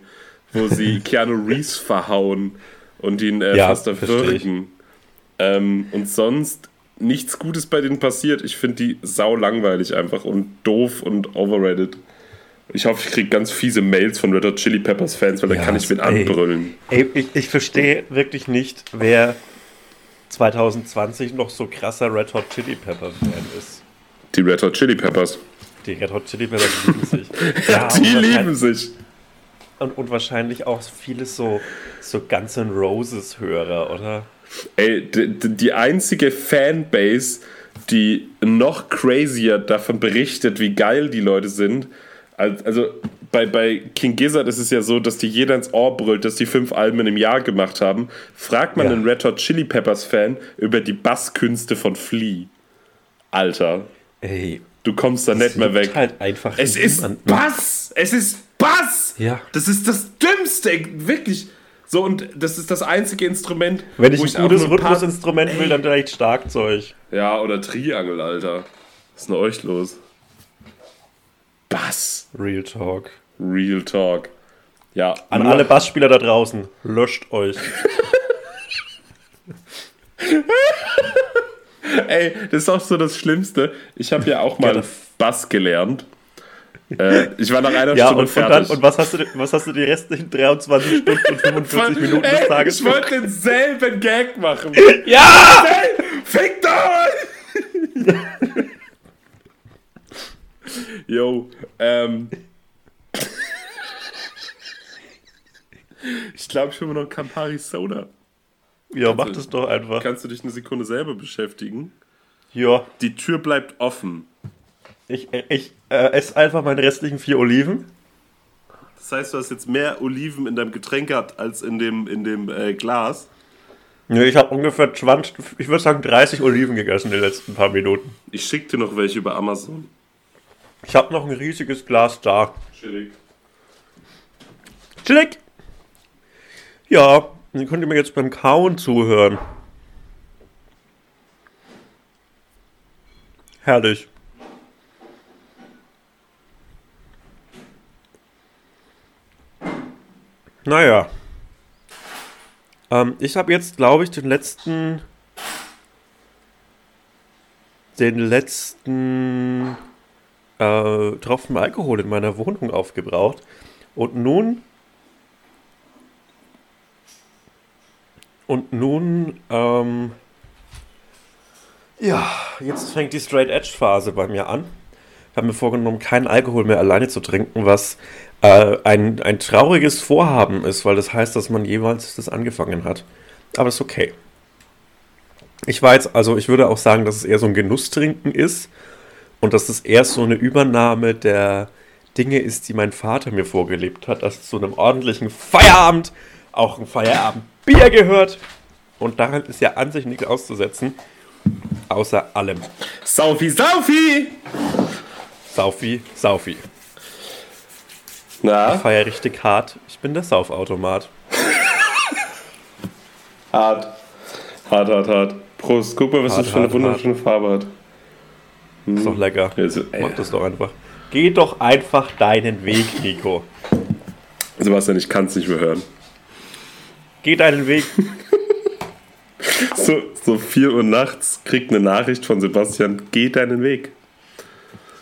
wo sie Keanu Reeves verhauen und ihn äh, Ja, fast erwürgen. Ähm, und sonst nichts Gutes bei denen passiert. Ich finde die sau langweilig einfach und doof und overrated. Ich hoffe, ich kriege ganz fiese Mails von Red Hot Chili Peppers Fans, weil Ja, da kann ich wen ey. anbrüllen. Ey, ich, ich verstehe wirklich nicht, wer 2020 noch so krasser Red Hot Chili Pepper Fan ist. Die Red Hot Chili Peppers. Die Red Hot Chili Peppers lieben sich. Ja, die und lieben sich. Und, und wahrscheinlich auch viele so, so Guns N' Roses Hörer, oder? Ey, die, die einzige Fanbase, die noch crazier davon berichtet, wie geil die Leute sind. als- Also bei, bei King Gizzard ist es ja so, dass die jeder ins Ohr brüllt, dass die fünf Alben im Jahr gemacht haben. Fragt man Ja. einen Red Hot Chili Peppers Fan über die Basskünste von Flea. Alter, Ey, du kommst da nicht mehr weg. halt einfach Es ist. Bass! Es ist Bass! Ja. Das ist das Dümmste, wirklich. So, und das ist das einzige Instrument, Wenn ich wo ein gutes Rhythmusinstrument will, dann vielleicht Starkzeug. Ja, oder Triangel, Alter. Was ist denn euch los? Bass. Real Talk. Real Talk. Ja, An nur- alle Bassspieler da draußen, löscht euch. Ey, das ist auch so das Schlimmste. Ich habe ja auch mal. Bass gelernt. Äh, ich war nach einer Ja, Stunde und, und, dann, fertig. und was, hast du, was hast du die restlichen 23 Stunden und 45 Minuten des Tages ich wollte denselben Gag machen. Ja! Ey, fick doch! Yo, ähm. Ich glaube, ich will mir noch Campari Soda. Ja, mach das doch einfach. Kannst du dich eine Sekunde selber beschäftigen? Ja, Die Tür bleibt offen. ich, ich äh, esse einfach meine restlichen vier Oliven. Das heißt, du hast jetzt mehr Oliven in deinem Getränk gehabt als in dem, in dem äh, Glas. Ja, ich habe ungefähr 20, ich würde sagen 30 Oliven gegessen in den letzten paar Minuten. Ich schick dir noch welche über Amazon. Ich habe noch ein riesiges Glas da. Chillig. Chillig. Ja, dann könnt ihr mir jetzt beim Kauen zuhören. Herrlich. Naja. Ähm, ich habe jetzt, glaube ich, den letzten. Den letzten äh, Tropfen Alkohol in meiner Wohnung aufgebraucht. Und nun. Und nun, ähm, ja, jetzt fängt die Straight Edge Phase bei mir an. Ich habe mir vorgenommen, keinen Alkohol mehr alleine zu trinken, was äh, ein, ein trauriges Vorhaben ist, weil das heißt, dass man jeweils das angefangen hat. Aber ist okay. Ich jetzt, also ich würde auch sagen, dass es eher so ein Genusstrinken ist und dass es erst so eine Übernahme der Dinge ist, die mein Vater mir vorgelebt hat, dass zu einem ordentlichen Feierabend auch ein Feierabendbier gehört. Und daran ist ja an sich nichts auszusetzen, außer allem. Saufi, Saufi! Saufi, Saufi. Na, Ich feiere richtig hart. Ich bin der Saufautomat. hart. Hart, hart, hart. Prost, guck mal, was Hart, das für eine wunderschöne Farbe hat. Ist doch lecker. Ja, so- ey. Mach das doch einfach. Geh doch einfach deinen Weg, Nico. Sebastian, ich kann es nicht mehr hören. Geh deinen Weg. So, so 4 Uhr nachts kriegt eine Nachricht von Sebastian, geh deinen Weg.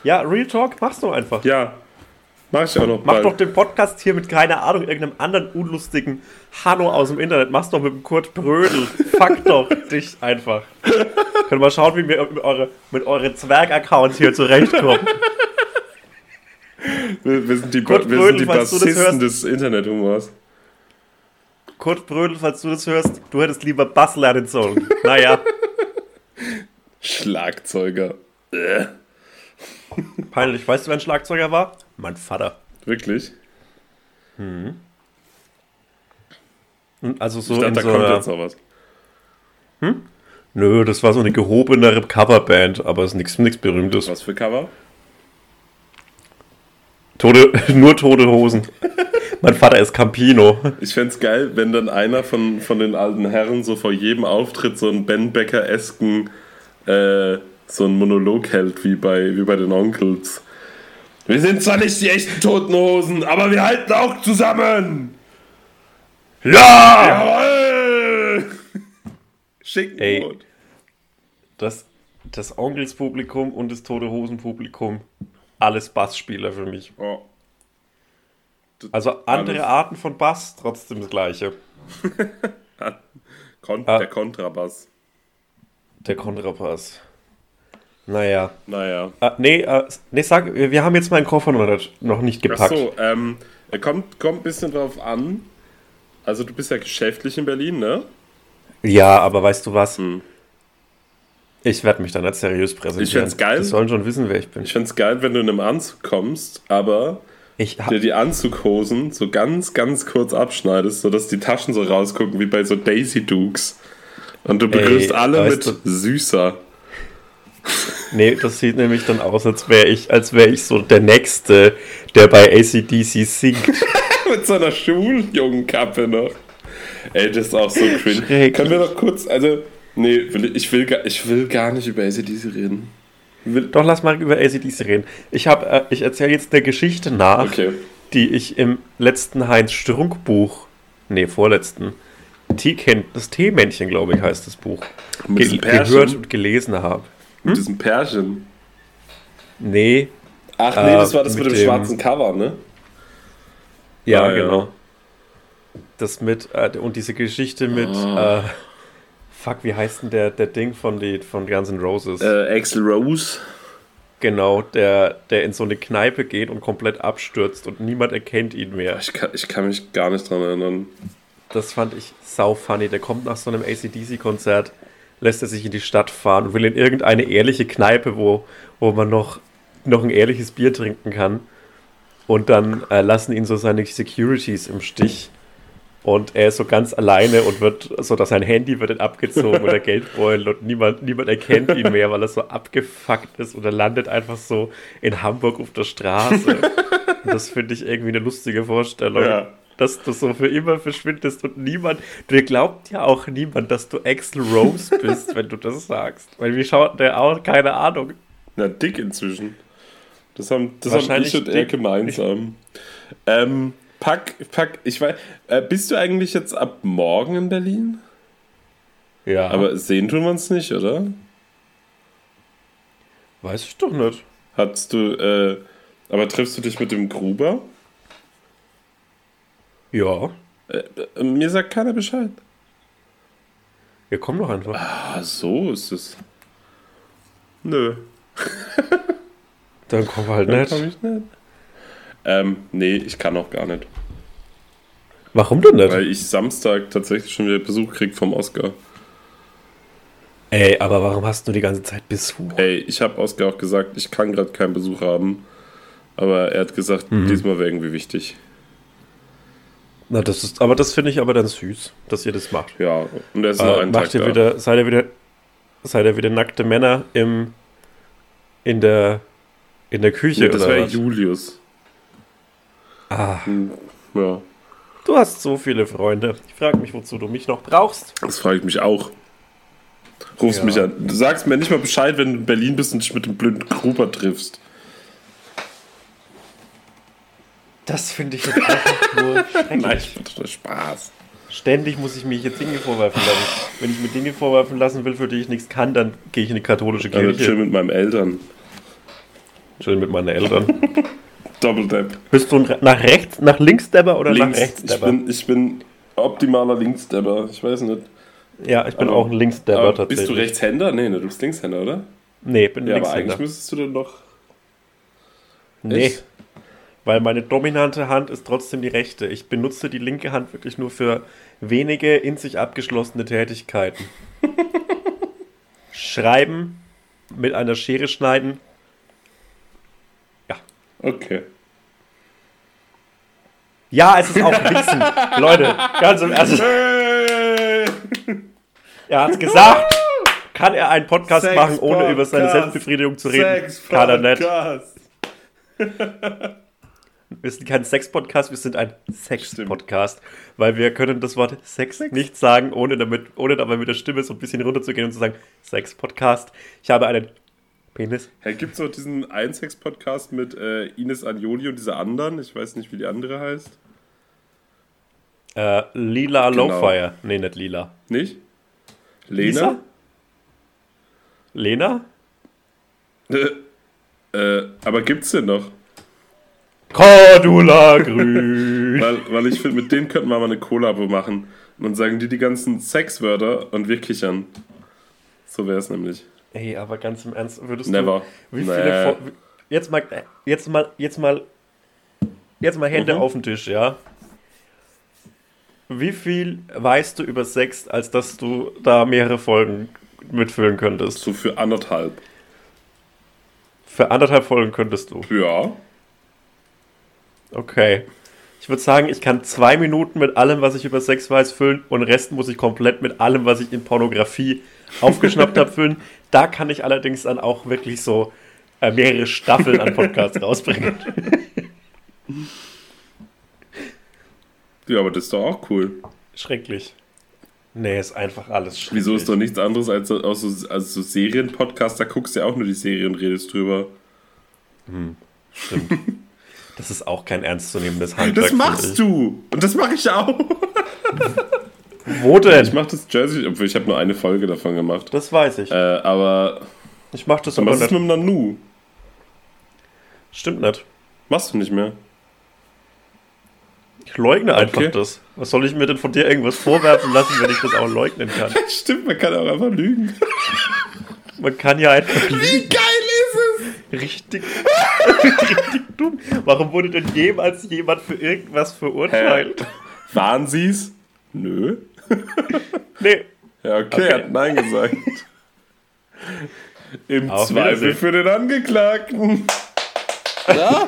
Ja, Real Talk, mach's doch einfach. Ja, mach ich auch noch Mach bald. doch den Podcast hier mit, keine Ahnung, irgendeinem anderen unlustigen Hanno aus dem Internet. Mach's doch mit dem Kurt Brödel. Fuck doch dich einfach. Könnt ihr mal schauen, wie wir mit, eure, mit euren Zwerg-Accounts hier zurechtkommen. wir, wir sind die, Kurt wir Brödel, sind die Bassisten des Internethumors. Kurt Brödel, falls du das hörst, du hättest lieber Bass lernen sollen. Naja, Schlagzeuger. Äh, peinlich. Weißt du, wer ein Schlagzeuger war? Mein Vater. wirklich? Und Also so ich dachte, in da so kommt einer, jetzt noch was. Nö, das war so eine gehobenere Coverband, aber ist nichts nichts Berühmtes. Was für Cover? Tote, nur tote Hosen. mein Vater ist Campino. Ich fänd's geil, wenn dann einer von, von den alten Herren so vor jedem Auftritt so einen Ben Becker-esken äh, so einen Monolog hält, wie bei, wie bei den Onkels. Wir sind zwar nicht die echten Toten Hosen, aber wir halten auch zusammen! Ja! Jawohl! Schicken Ey. Brot. Das, das Onkelspublikum und das Tote Hosen-Publikum, alles Bassspieler für mich. Oh. Also andere Alles. Arten von Bass, trotzdem das gleiche. Kon Ah. Der Kontrabass. Der Kontrabass. Naja. Naja. Äh, nee, äh, nee, sag, wir haben jetzt meinen Koffer noch nicht, noch nicht gepackt. Achso, ähm, kommt, kommt ein bisschen drauf an. Also du bist ja geschäftlich in Berlin, ne? Ja, aber weißt du was? Hm. Ich werde mich da nicht seriös präsentieren. Ich fänd's geil. Die sollen schon wissen, wer ich bin. Ich fänd's geil, wenn du in einem Anzug kommst, aber Ich dir die Anzughosen so ganz, ganz kurz abschneidest, sodass die Taschen so rausgucken wie bei so Daisy Dukes. Und du begrüßt Ey, alle mit süßer. Nee, das sieht nämlich dann aus, als wäre ich, als wäre ich so der Nächste, der bei ACDC singt. mit so einer Schuljungenkappe noch. Ey, das ist auch so cringe. Können wir noch kurz, also, nee, will- ich will, gar- ich will gar nicht über ACDC reden. Will, Doch, lass mal über ACDC reden. Ich, hab, äh, ich erzähle jetzt eine Geschichte nach, okay. die ich im letzten Heinz Strunk Buch, nee, vorletzten, Teeken, das Teemännchen, glaube ich, heißt das Buch, ge gehört und gelesen habe. Mit diesem Pärchen. Nee, Ach nee, Äh, das war das mit, mit dem, dem- schwarzen Cover, ne? ja, Ah, ja. genau. Das mit, äh, und diese Geschichte mit, Ah. Fuck, wie heißt denn der, der Ding von, die, von Guns N' Roses? Äh, Axel Rose. Genau, der, der in so eine Kneipe geht und komplett abstürzt und niemand erkennt ihn mehr. Ich kann, ich kann mich gar nicht dran erinnern. Das fand ich sau funny. Der kommt nach so einem ACDC-Konzert, lässt er sich in die Stadt fahren und will in irgendeine ehrliche Kneipe, wo, wo man noch, noch ein ehrliches Bier trinken kann. Und dann äh, lassen ihn so seine Securities im Stich. Und er ist so ganz alleine und wird so, dass sein Handy wird dann abgezogen oder Geldbeutel und niemand, niemand erkennt ihn mehr, weil er so abgefuckt ist und er landet einfach so in Hamburg auf der Straße. und das finde ich irgendwie eine lustige Vorstellung. Ja. Dass du so für immer verschwindest und niemand, dir glaubt ja auch niemand, dass du Axel Rose bist, wenn du das sagst. Weil wie schaut der auch, keine Ahnung. Na, dick inzwischen. Das haben, das haben Wahrscheinlich ich und er dick. gemeinsam. Ähm, Pack, Pack, ich weiß, äh, bist du eigentlich jetzt ab morgen in Berlin? Ja. Aber sehen tun wir uns nicht, oder? weiß ich doch nicht. Hattest du, äh, aber triffst du dich mit dem Gruber? Ja. Äh, äh, mir sagt keiner Bescheid. Ja, komm doch einfach. Ah, so ist es. Nö. Dann komm halt Dann nicht. komm ich nicht. Ähm, nee, ich kann auch gar nicht. Warum denn nicht? Weil ich Samstag tatsächlich schon wieder Besuch krieg vom Oscar. Ey, aber warum hast du die ganze Zeit Besuch? Ey, ich habe Oscar auch gesagt, ich kann gerade keinen Besuch haben. Aber er hat gesagt, Mhm. diesmal wäre irgendwie wichtig. Na, das ist, aber das finde ich aber dann süß, dass ihr das macht. Ja, und er ist noch Äh, einen Tag macht ihr da. wieder, seid ihr wieder, seid ihr wieder nackte Männer im, in der, in der Küche Nee, das oder wäre was? Julius. Ah, Hm, Ja, du hast so viele Freunde. Ich frage mich, wozu du mich noch brauchst. das frage ich mich auch. Rufst Ja. mich an. Du sagst mir nicht mal Bescheid, wenn du in Berlin bist und dich mit dem blöden Gruber triffst. Das finde ich jetzt einfach nur. Nein, ich mache doch Spaß. Ständig muss ich mich jetzt Dinge vorwerfen lassen. Wenn ich mir Dinge vorwerfen lassen will, für die ich nichts kann, dann gehe ich in die katholische Also chill Kirche. mit meinen Eltern. Chill mit meinen Eltern. Doppeltap. Bist du nach rechts, nach links-Debber oder nach Links. Ich rechts-Debber? bin, ich bin optimaler Linksdebber. Ich weiß nicht. Ja, ich bin Aber- auch ein Linksdebber Aber tatsächlich. bist du Rechtshänder? Nee, ne, du bist Linkshänder, oder? Nee, ich bin Ja, aber Linkshänder. eigentlich müsstest du dann doch. Nee, Echt? weil meine dominante Hand ist trotzdem die rechte. Ich benutze die linke Hand wirklich nur für wenige in sich abgeschlossene Tätigkeiten. Schreiben, mit einer Schere schneiden. Okay. Ja, es ist auch Wichsen. Leute, ganz im Ernst. Er hat's gesagt. Kann er einen Podcast Sex machen, ohne über seine Podcast. Selbstbefriedigung zu reden? Kann er nicht. Podcast. Wir sind kein Sex-Podcast, wir sind ein Sex-Podcast. Weil wir können das Wort Sex, nicht sagen, ohne, damit, ohne dabei mit der Stimme so ein bisschen runterzugehen und zu sagen, Sex-Podcast. Ich habe einen Penis. Hey, gibt's auch diesen Einsex-Podcast mit äh, Ines Anjoli und dieser anderen? Ich weiß nicht, wie die andere heißt. Äh, Lila Genau. Lowfire. Nee, nicht Lila. Nicht? Lisa? Lena? Lena? Äh, äh, aber gibt's denn noch? Cordula Grün. Weil, weil ich finde, mit denen könnten wir mal eine Kollabo machen. Und dann sagen die die ganzen Sexwörter und wir kichern. So wäre es nämlich. Ey, aber ganz im Ernst, würdest Never. du. Wie Nee. viele. Jetzt mal, jetzt mal, jetzt mal, jetzt mal Hände Mhm. auf den Tisch, ja? Wie viel weißt du über Sex, als dass du da mehrere Folgen mitfüllen könntest? So für anderthalb. Für anderthalb Folgen könntest du. Ja. Okay. Ich würde sagen, ich kann zwei Minuten mit allem, was ich über Sex weiß, füllen und den Rest muss ich komplett mit allem, was ich in Pornografie aufgeschnappt habe, füllen. Da kann ich allerdings dann auch wirklich so äh, mehrere Staffeln an Podcasts rausbringen. Ja, aber das ist doch auch cool. Schrecklich. Nee, ist einfach alles schrecklich. Wieso ist doch nichts anderes als, so- als so, als so Serienpodcast? Da guckst du ja auch nur die Serie und redest drüber. Stimmt. Das ist auch kein ernstzunehmendes Handwerk. Das machst du! Und das mache ich auch! Wo denn? Ich mache das Jersey, obwohl ich habe nur eine Folge davon gemacht. Das weiß ich. Äh, aber Ich mach das aber was ist mit dem Nanu? Stimmt nicht. Machst du nicht mehr? Ich leugne einfach Okay. das. Was soll ich mir denn von dir irgendwas vorwerfen lassen, wenn ich das auch leugnen kann? Stimmt, man kann auch einfach lügen. Man kann ja einfach Wie geil ist richtig, richtig dumm. Warum wurde denn jemals jemand für irgendwas es? verurteilt? Waren sie's? Nö. Nee. Ja, okay, Okay. er hat Nein gesagt. Im Auf Zweifel für den Angeklagten. Ja?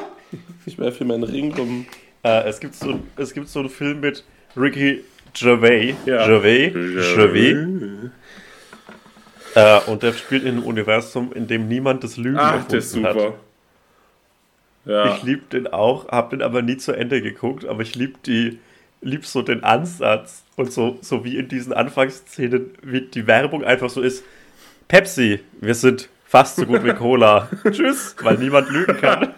Ich werfe hier meinen Ring rum. Äh, es, gibt so, es gibt so einen Film mit Ricky Gervais. Ja. Gervais. Gervais. Gervais. Äh, und der spielt in einem Universum, in dem niemand das Lügen Ach, erfunden der ist super. hat. Ja. Ich lieb den auch, hab den aber nie zu Ende geguckt, aber ich lieb die, lieb so den Ansatz und so, so wie in diesen Anfangsszenen, wie die Werbung einfach so ist. Pepsi, wir sind fast so gut wie Cola. Tschüss, weil niemand lügen kann.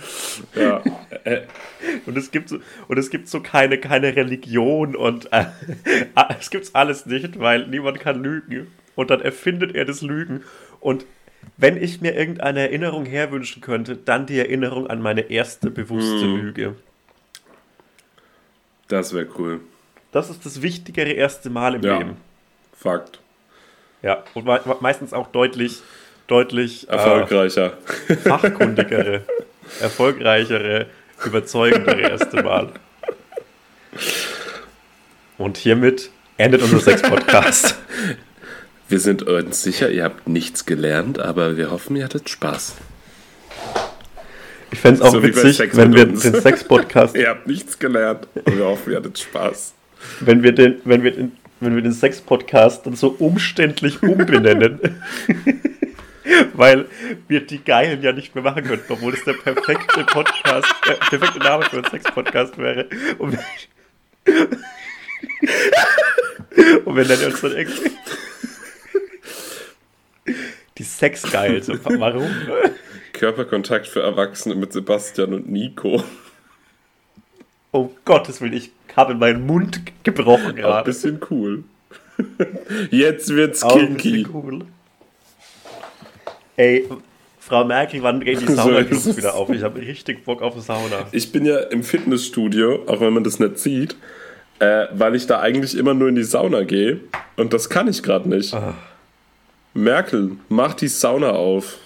ja. Äh, Und es gibt so, und es gibt so keine, keine Religion und äh, es gibt's alles nicht, weil niemand kann lügen. Und dann erfindet er das Lügen. Und wenn ich mir irgendeine Erinnerung herwünschen könnte, dann die Erinnerung an meine erste bewusste Hm. Lüge. Das wäre cool. Das ist das wichtigere erste Mal im Ja. Leben. Fakt. Ja, und me meistens auch deutlich, deutlich äh, Erfolgreicher. fachkundigere, erfolgreichere, überzeugendere erste Mal. Und hiermit endet unser Sex-Podcast. Wir sind uns sicher, ihr habt nichts gelernt, aber wir hoffen, ihr hattet Spaß. Ich fände es auch So witzig, wenn wir uns. den Sex-Podcast, Ihr habt nichts gelernt, aber wir hoffen, ihr hattet Spaß. wenn wir den, wenn wir den, wenn wir den Sex-Podcast dann so umständlich umbenennen. Weil wir die Geilen ja nicht mehr machen könnten, obwohl es der perfekte Podcast, äh, perfekte Name für einen Sex-Podcast wäre. Und wir, und wir nennen uns dann irgendwie die Sexgeils. Und Warum? Körperkontakt für Erwachsene mit Sebastian und Nico. Oh Gottes Willen, ich habe meinen Mund gebrochen Auch ein gerade. bisschen cool. Jetzt wird's Auch kinky. cool. Ey, Frau Merkel, wann gehen die So ist es. wieder auf? Ich habe richtig Bock auf eine Sauna. Ich bin ja im Fitnessstudio, auch wenn man das nicht sieht, äh, weil ich da eigentlich immer nur in die Sauna gehe. Und das kann ich gerade nicht. Ah. Merkel, mach die Sauna auf.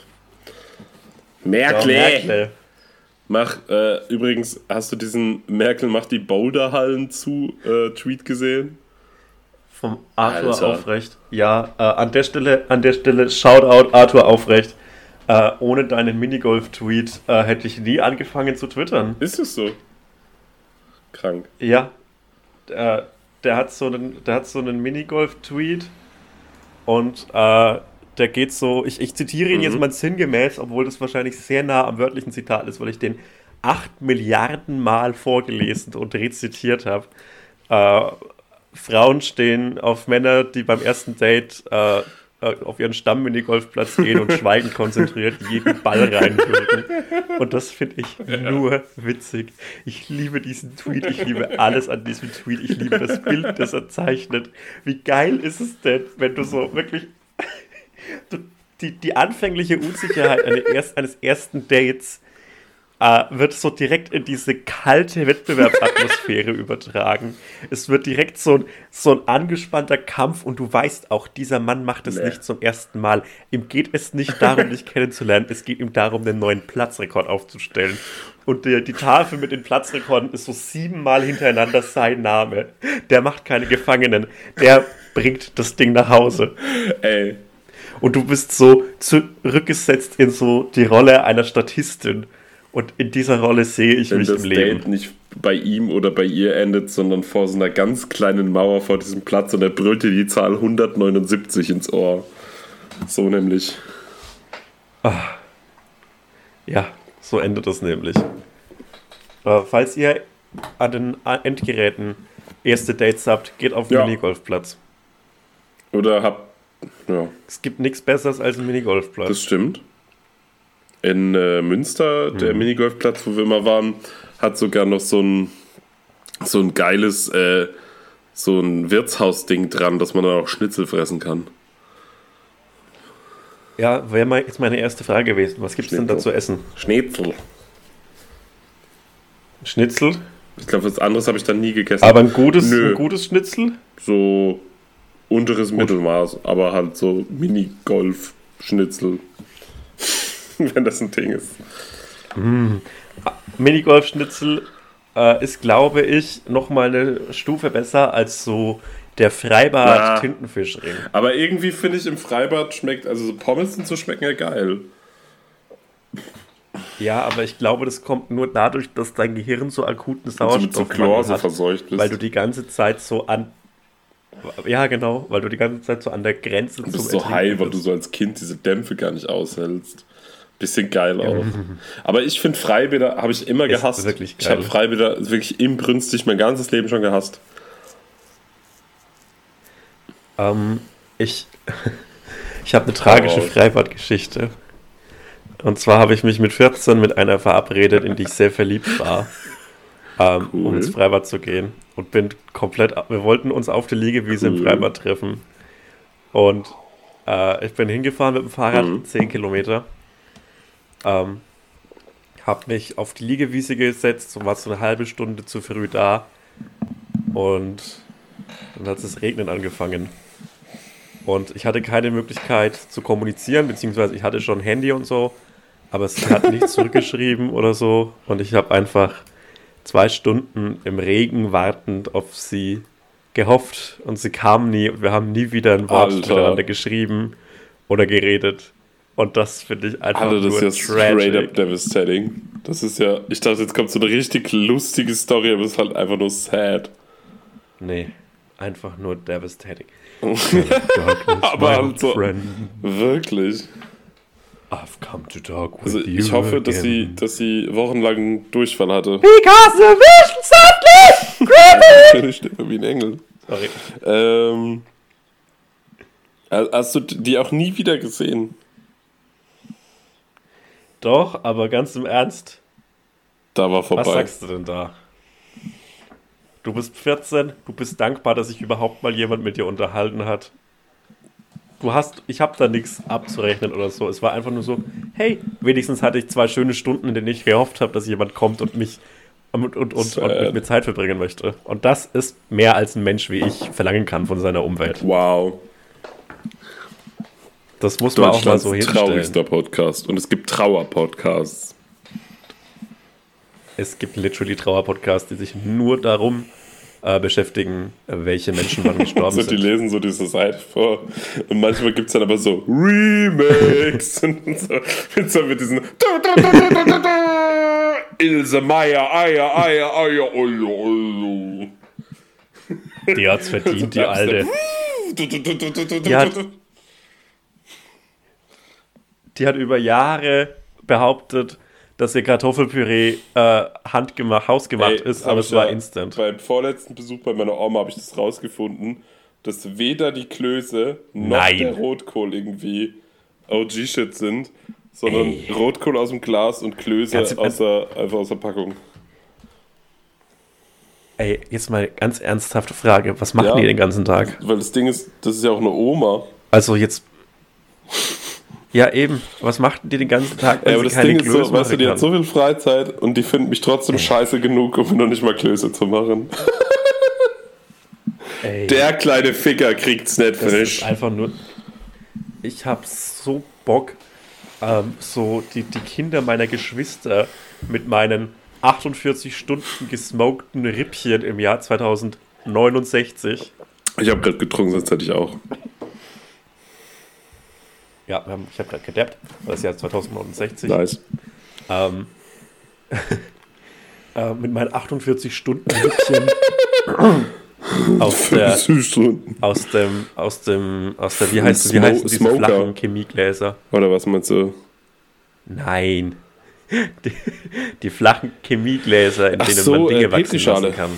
Merkel! Merkel. Mach, äh, übrigens, hast du diesen Merkel macht die Boulderhallen zu äh, Tweet gesehen? Vom Arthur Alter. Aufrecht. Ja, äh, an der Stelle, an der Stelle, Shoutout Arthur Aufrecht. Äh, ohne deinen Minigolf-Tweet äh, hätte ich nie angefangen zu twittern. Ist es so? Krank. Ja. Der, der hat so einen, der hat so einen Minigolf-Tweet und äh, der geht so, ich, ich zitiere ihn Mhm. jetzt mal sinngemäß, obwohl das wahrscheinlich sehr nah am wörtlichen Zitat ist, weil ich den acht Milliarden Mal vorgelesen und rezitiert habe. Äh, Frauen stehen auf Männer, die beim ersten Date äh, äh, auf ihren Stamm-Minigolfplatz gehen und schweigend konzentriert jeden Ball reinwürgen. Und das finde ich nur witzig. Ich liebe diesen Tweet, ich liebe alles an diesem Tweet, ich liebe das Bild, das er zeichnet. Wie geil ist es denn, wenn du so wirklich die, die anfängliche Unsicherheit eines ersten Dates äh, wird so direkt in diese kalte Wettbewerbsatmosphäre übertragen. Es wird direkt so ein, so ein angespannter Kampf und du weißt auch, dieser Mann macht es Nee. nicht zum ersten Mal. Ihm geht es nicht darum, dich kennenzulernen, es geht ihm darum, den neuen Platzrekord aufzustellen. Und die, die Tafel mit den Platzrekorden ist so siebenmal hintereinander sein Name. Der macht keine Gefangenen. Der bringt das Ding nach Hause. Ey, Und du bist so zurückgesetzt in so die Rolle einer Statistin. Und in dieser Rolle sehe ich wenn mich im Leben. Date nicht bei ihm oder bei ihr endet, sondern vor so einer ganz kleinen Mauer vor diesem Platz und er brüllt dir die Zahl 179 ins Ohr. So nämlich. Ja, so endet das nämlich. Äh, falls ihr an den Endgeräten erste Dates habt, geht auf den Ja. Minigolfplatz. Oder hab. Ja, Es gibt nichts Besseres als einen Minigolfplatz. das stimmt. In äh, Münster, der Mhm. Minigolfplatz, wo wir immer waren, hat sogar noch so ein, so ein geiles, äh, so ein Wirtshausding dran, dass man dann auch Schnitzel fressen kann. ja, wäre mal jetzt meine erste Frage gewesen. Was gibt es denn da zu essen? Schnitzel. Schnitzel? Ich glaube, was anderes habe ich dann nie gegessen. Aber ein gutes, Nö. ein gutes Schnitzel? so unteres Mittelmaß, aber halt so Minigolf-Schnitzel. Wenn das ein Ding ist. Minigolf-Schnitzel äh, ist, glaube ich, nochmal eine Stufe besser als so der. Freibad-Tintenfischring. Aber irgendwie finde ich im Freibad schmeckt, also so Pommes und so schmecken ja geil. Ja, aber ich glaube, das kommt nur dadurch, dass dein Gehirn so akuten Sauerstoff Chlor so hat, verseucht bist. weil du die ganze Zeit so an ja, genau, weil du die ganze Zeit so an der Grenze Du bist so high, weil du so als Kind diese Dämpfe gar nicht aushältst. Bisschen geil auch. Aber ich finde Freibäder habe ich immer Ist gehasst. wirklich ich habe geil. Freibäder wirklich inbrünstig mein ganzes Leben schon gehasst. Ähm, ich ich habe eine tragische. Freibadgeschichte. Und zwar habe ich mich mit 14 mit einer verabredet, in die ich sehr verliebt war, ähm, um Cool. ins Freibad zu gehen. Und bin komplett, wir wollten uns auf der Liegewiese im Cool. Freibad treffen. Und äh, ich bin hingefahren mit dem Fahrrad, Mhm. 10 Kilometer. Ähm, habe mich auf die Liegewiese gesetzt und war so eine halbe Stunde zu früh da. Und dann hat es regnen angefangen. Und ich hatte keine Möglichkeit zu kommunizieren, beziehungsweise ich hatte schon Handy und so, aber sie hat nichts zurückgeschrieben oder so. Und ich habe einfach zwei Stunden im Regen wartend auf sie gehofft und sie kam nie und wir haben nie wieder ein Wort Alter. miteinander geschrieben oder geredet. Und das finde ich einfach Alter, das nur ist ja straight up devastating. Das ist ja, ich dachte, jetzt kommt so eine richtig lustige Story, aber es ist halt einfach nur sad. Nee, einfach nur devastating. aber halt so, wirklich. I've come to talk with Also you ich hoffe, dass sie, again. dass sie wochenlang Durchfall hatte. Because the vision creeping. Ich stehe wie ein Engel. Sorry. Ähm, hast du die auch nie wieder gesehen? Doch, aber ganz im Ernst, Da war vorbei. was sagst du denn da? Du bist 14, du bist dankbar, dass sich überhaupt mal jemand mit dir unterhalten hat. Du hast, ich habe da nichts abzurechnen oder so. Es war einfach nur so, hey, wenigstens hatte ich zwei schöne Stunden, in denen ich gehofft habe, dass jemand kommt und mich und, und, und, und mit mir Zeit verbringen möchte. Und das ist mehr als ein Mensch wie ich verlangen kann von seiner Umwelt. Wow. Das muss man auch mal so hinstellen. traurigster Podcast. Und es gibt Trauer-Podcasts. Es gibt literally Trauer-Podcasts, die sich nur darum äh, beschäftigen, äh, welche Menschen wann gestorben So, die sind. lesen so diese Seite vor. Und manchmal gibt es dann aber so Remakes. und so, mit, so mit diesen Ilse Meier, Eier, Eier, Eier, Olo, Olo. Die hat's verdient, die Alte. Die Die hat, die hat über Jahre behauptet, dass ihr Kartoffelpüree äh, handgemacht, hausgemacht ist, aber es war instant. Beim vorletzten Besuch bei meiner Oma habe ich das rausgefunden, dass weder die Klöße noch Nein. der Rotkohl irgendwie OG-Shit sind, sondern Rotkohl aus dem Glas und Klöße Ganz aus der, einfach aus der Packung. Ey, jetzt mal ganz ernsthafte Frage. Was machen Ja. die den ganzen Tag? Weil das Ding ist, das ist ja auch eine Oma. Also jetzt. Ja, eben. Was machten die den ganzen Tag, wenn Ey, aber das Ding ist Klöße so, weißt du, die hat so viel Freizeit und die finden mich trotzdem scheiße genug, um noch nicht mal Klöße zu machen. Ey. Der kleine Ficker kriegt's nicht Das frisch. ist einfach nur. Ich hab so Bock, ähm, so die, die Kinder meiner Geschwister mit meinen 48 Stunden gesmokten Rippchen im Jahr 2069. Ich habe gerade getrunken, sonst hätte ich auch. Ja, haben, ich habe gerade gedappt. Das ist Jahr 2069. Nice. Ähm, äh, mit meinen 48 Stunden aus der, Stunden. aus dem, aus dem, aus der, wie heißt, wie Smo- heißen diese Smoker. flachen Chemiegläser? Oder was meinst du? Nein. Die, die flachen Chemiegläser, in Ach denen so, man Dinge äh, wachsen lassen kann.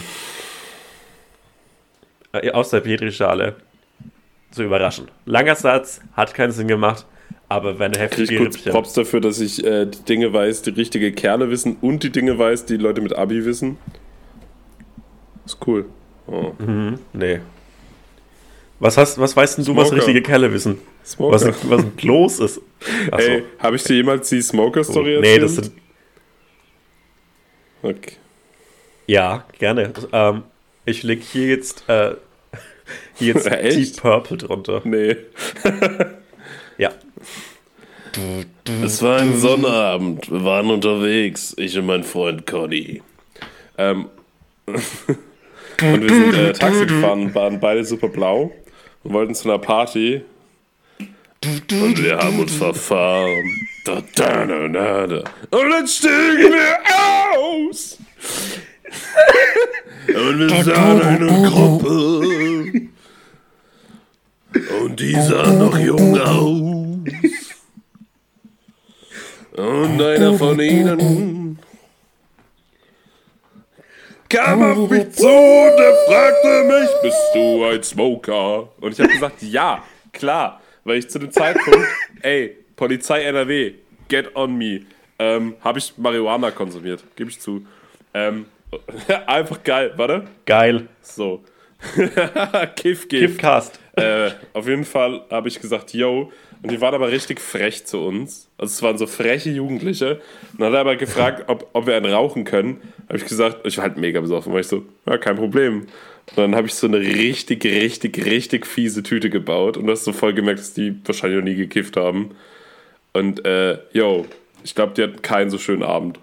Äh, aus der Petrischale. Zu überraschen. Langer Satz, hat keinen Sinn gemacht, aber wenn Krieg ich heftige kurz Rippchen. Props dafür, dass ich äh, die Dinge weiß, die richtige Kerle wissen und die Dinge weiß, die Leute mit Abi wissen. Ist cool. Oh. Mhm, nee. Was, hast, was weißt denn du, was Smoker. richtige Kerle wissen? Smoker. Was, was ein Kloß ist? Achso. Ey, habe ich dir jemals die Smoker-Story nee, erzählt? das sind. Okay. Ja, gerne. Ähm, ich leg hier jetzt, äh, hier jetzt Echt? Deep Purple drunter. Nee. Ja. Es war ein Sonnabend. Wir waren unterwegs. Ich und mein Freund Conny. Ähm, und wir sind äh, Taxi gefahren, waren beide super blau und wollten zu einer Party. Und wir haben uns verfahren. Da, da, da, da, da. Und dann stiegen wir aus. Und wir sahen eine Gruppe. Und die sah noch jung aus. Und einer von ihnen kam auf mich zu und er fragte mich, bist du ein Smoker? Und ich habe gesagt, ja, klar, weil ich zu dem Zeitpunkt, ey, Polizei NRW, get on me, ähm, habe ich Marihuana konsumiert, gebe ich zu. Ähm, einfach geil, warte. Geil. So. Kiff, Kiff. Kiffcast. Äh, auf jeden Fall habe ich gesagt, yo. Und die waren aber richtig frech zu uns. Also es waren so freche Jugendliche. Und dann hat er aber gefragt, ob, ob wir einen rauchen können. Habe ich gesagt, ich war halt mega besoffen. War ich so, ja, kein Problem. Und dann habe ich so eine richtig, richtig, richtig fiese Tüte gebaut. Und du hast so voll gemerkt, dass die wahrscheinlich noch nie gekifft haben. Und, äh, yo, ich glaube, die hatten keinen so schönen Abend.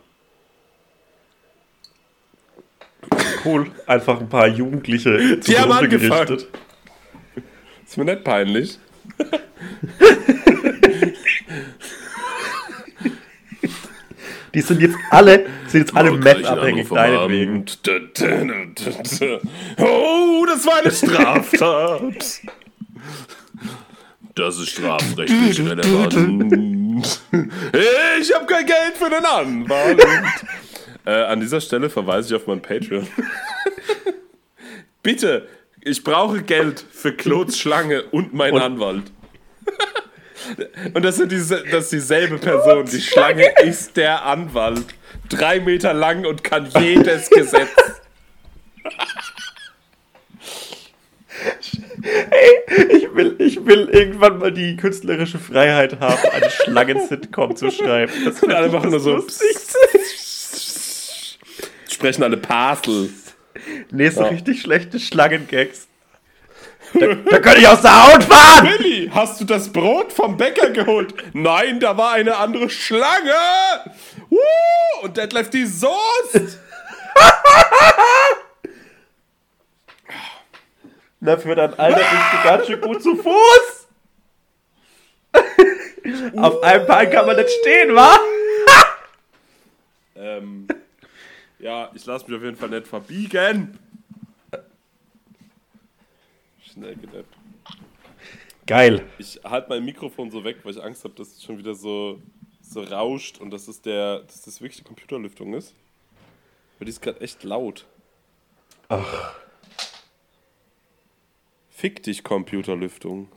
Cool. Einfach ein paar Jugendliche Die haben angefangen. gerichtet. Ist mir nicht peinlich. Die sind jetzt alle, sind jetzt alle Meth-abhängig, deinetwegen. Oh, das war eine Straftat. Das ist strafrechtlich relevant. Ich habe kein Geld für den Anwalt. Äh, an dieser Stelle verweise ich auf mein Patreon. Bitte, ich brauche Geld für Claudes Schlange und meinen Und- Anwalt. Und das, sind diese, das ist dieselbe Person. Die Schlange ist der Anwalt. Drei Meter lang und kann jedes Gesetz. Ich will, ich will irgendwann mal die künstlerische Freiheit haben, eine Schlangen-Sitcom zu schreiben. Das Und alle machen nur so. Lustigste. Sprechen alle Pasel. Nee, so Ja. richtig schlechte Schlangengags. Da, da könnte ich aus der Haut fahren! Billy, hast du das Brot vom Bäcker geholt? Nein, da war eine andere Schlange. Uh, und Detlef die Soße. Na, für dein Alter bist du ganz schön gut zu Fuß! Auf einem Bein kann man nicht stehen, wa? Ähm, ja, ich lasse mich auf jeden Fall nicht verbiegen. Schnell gedappt. Geil. Ich halte mein Mikrofon so weg, weil ich Angst habe, dass es schon wieder so, so rauscht und dass es der, dass das wirklich die Computerlüftung ist. Weil die ist gerade echt laut. Ach. Fick dich, Computerlüftung.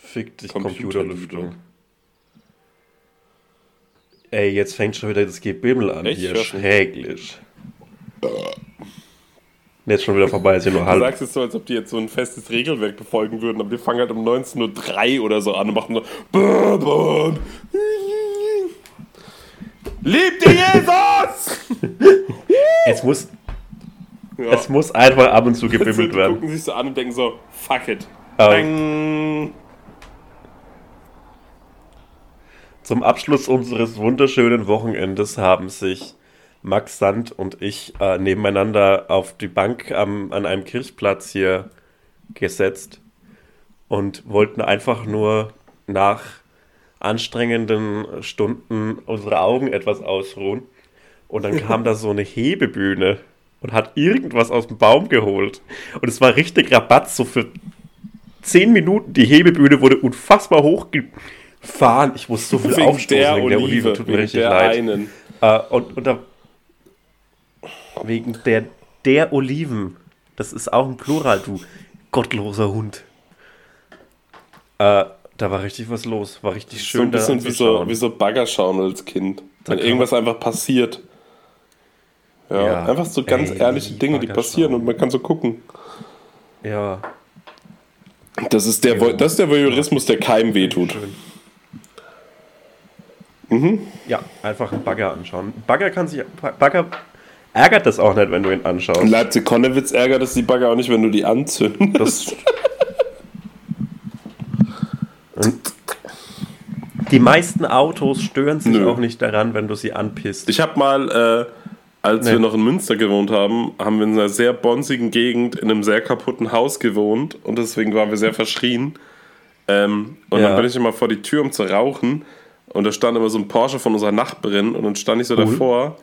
Fick dich, Computerlüftung. Computerlüftung. Ey, jetzt fängt schon wieder das Gebimmel an Echt? hier. Du? Schräglich. Jetzt schon wieder vorbei, ist ja nur Du halb. sagst es so, als ob die jetzt so ein festes Regelwerk befolgen würden, aber die fangen halt um 19.03 Uhr oder so an und machen so. Bum. Liebt ihr Jesus! Es muss, Ja. es muss einfach ab und zu Die gebimmelt werden. gucken sich so an und denken so, fuck it. Oh. Zum Abschluss unseres wunderschönen Wochenendes haben sich Max Sand und ich äh, nebeneinander auf die Bank am, an einem Kirchplatz hier gesetzt und wollten einfach nur nach anstrengenden Stunden unsere Augen etwas ausruhen. Und dann kam da so eine Hebebühne und hat irgendwas aus dem Baum geholt. Und es war richtig Rabatt, so für 10 Minuten. Die Hebebühne wurde unfassbar hochgefahren. Ich muss so viel Wegen aufstoßen der wegen der Olive, Olive. Tut mir richtig leid. einen. Äh, und, und da, wegen der, der Oliven. Das ist auch ein Plural, du gottloser Hund. Äh, da war richtig was los. War richtig So schön ein bisschen da wie so, wie so Baggerschauen als Kind. Wenn irgendwas einfach passiert. Ja, Ja. einfach so ganz Ey, ehrliche Dinge, die passieren und man kann so gucken. Ja. Das ist der, das ist der Voyeurismus, der keinem wehtut. Schön. Mhm. Ja, einfach einen Bagger anschauen. Bagger kann sich. Bagger ärgert das auch nicht, wenn du ihn Und anschaust. Leipzig-Konnewitz ärgert es die Bagger auch nicht, wenn du die anzündest. Die meisten Autos stören sich Nö. auch nicht daran, wenn du sie anpisst. Ich habe mal, äh, als Nee. wir noch in Münster gewohnt haben, haben wir in einer sehr bonzigen Gegend in einem sehr kaputten Haus gewohnt und deswegen waren wir sehr verschrien. Ähm, und Ja. dann bin ich immer vor die Tür, um zu rauchen. Und da stand immer so ein Porsche von unserer Nachbarin. Und dann stand ich so Cool. davor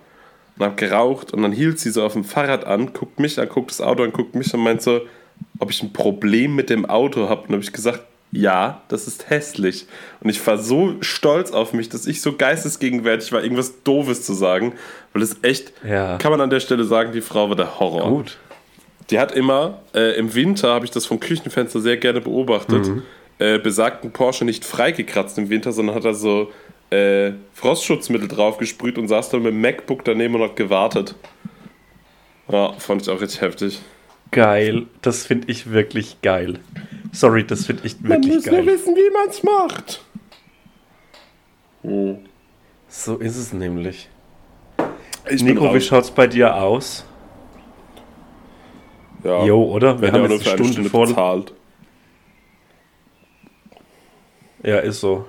und hab geraucht. Und dann hielt sie so auf dem Fahrrad an, guckt mich an, guckt das Auto an, guckt mich und meint so, ob ich ein Problem mit dem Auto habe. Und habe ich gesagt, ja, das ist hässlich. Und ich war so stolz auf mich, dass ich so geistesgegenwärtig war, irgendwas Doofes zu sagen. Weil es echt, Ja. kann man an der Stelle sagen, die Frau war der Horror. Gut. Die hat immer, äh, im Winter habe ich das vom Küchenfenster sehr gerne beobachtet, Mhm. Äh, besagten Porsche nicht freigekratzt im Winter, sondern hat da so äh, Frostschutzmittel drauf gesprüht und saß dann mit dem MacBook daneben und hat gewartet. Ja, fand ich auch richtig heftig. Geil. Das finde ich wirklich geil. Sorry, das finde ich wirklich geil. wissen, wie man es macht. Hm. So ist es nämlich. Ich Nico, wie schaut's bei dir aus? Ja. Jo, oder? Wir Wenn haben jetzt nur eine für Stunde voll. bezahlt. Ja, ist so.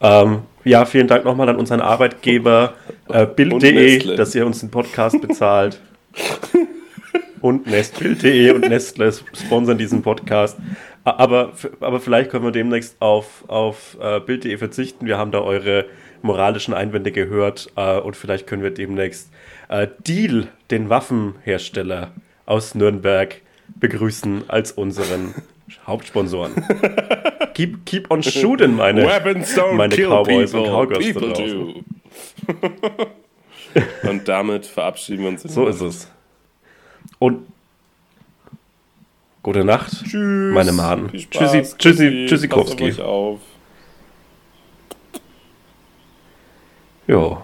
Ähm, ja, vielen Dank nochmal an unseren Arbeitgeber äh, Bild.de, dass ihr uns den Podcast bezahlt. und Nest, Bild.de und Nestle sponsern diesen Podcast. Aber, aber vielleicht können wir demnächst auf, auf äh, Bild.de verzichten. Wir haben da eure moralischen Einwände gehört äh, und vielleicht können wir demnächst äh, Deal, den Waffenhersteller aus Nürnberg, begrüßen als unseren Hauptsponsoren. keep, keep on shooting, meine, Weapons don't meine kill Cowboys people, und Cowgirls people do. und damit verabschieden wir uns. So ist es. Und gute Nacht, Tschüss. meine Maden. Tschüssi, tschüssi. Passt auf tschüssikowski. euch auf. Ja.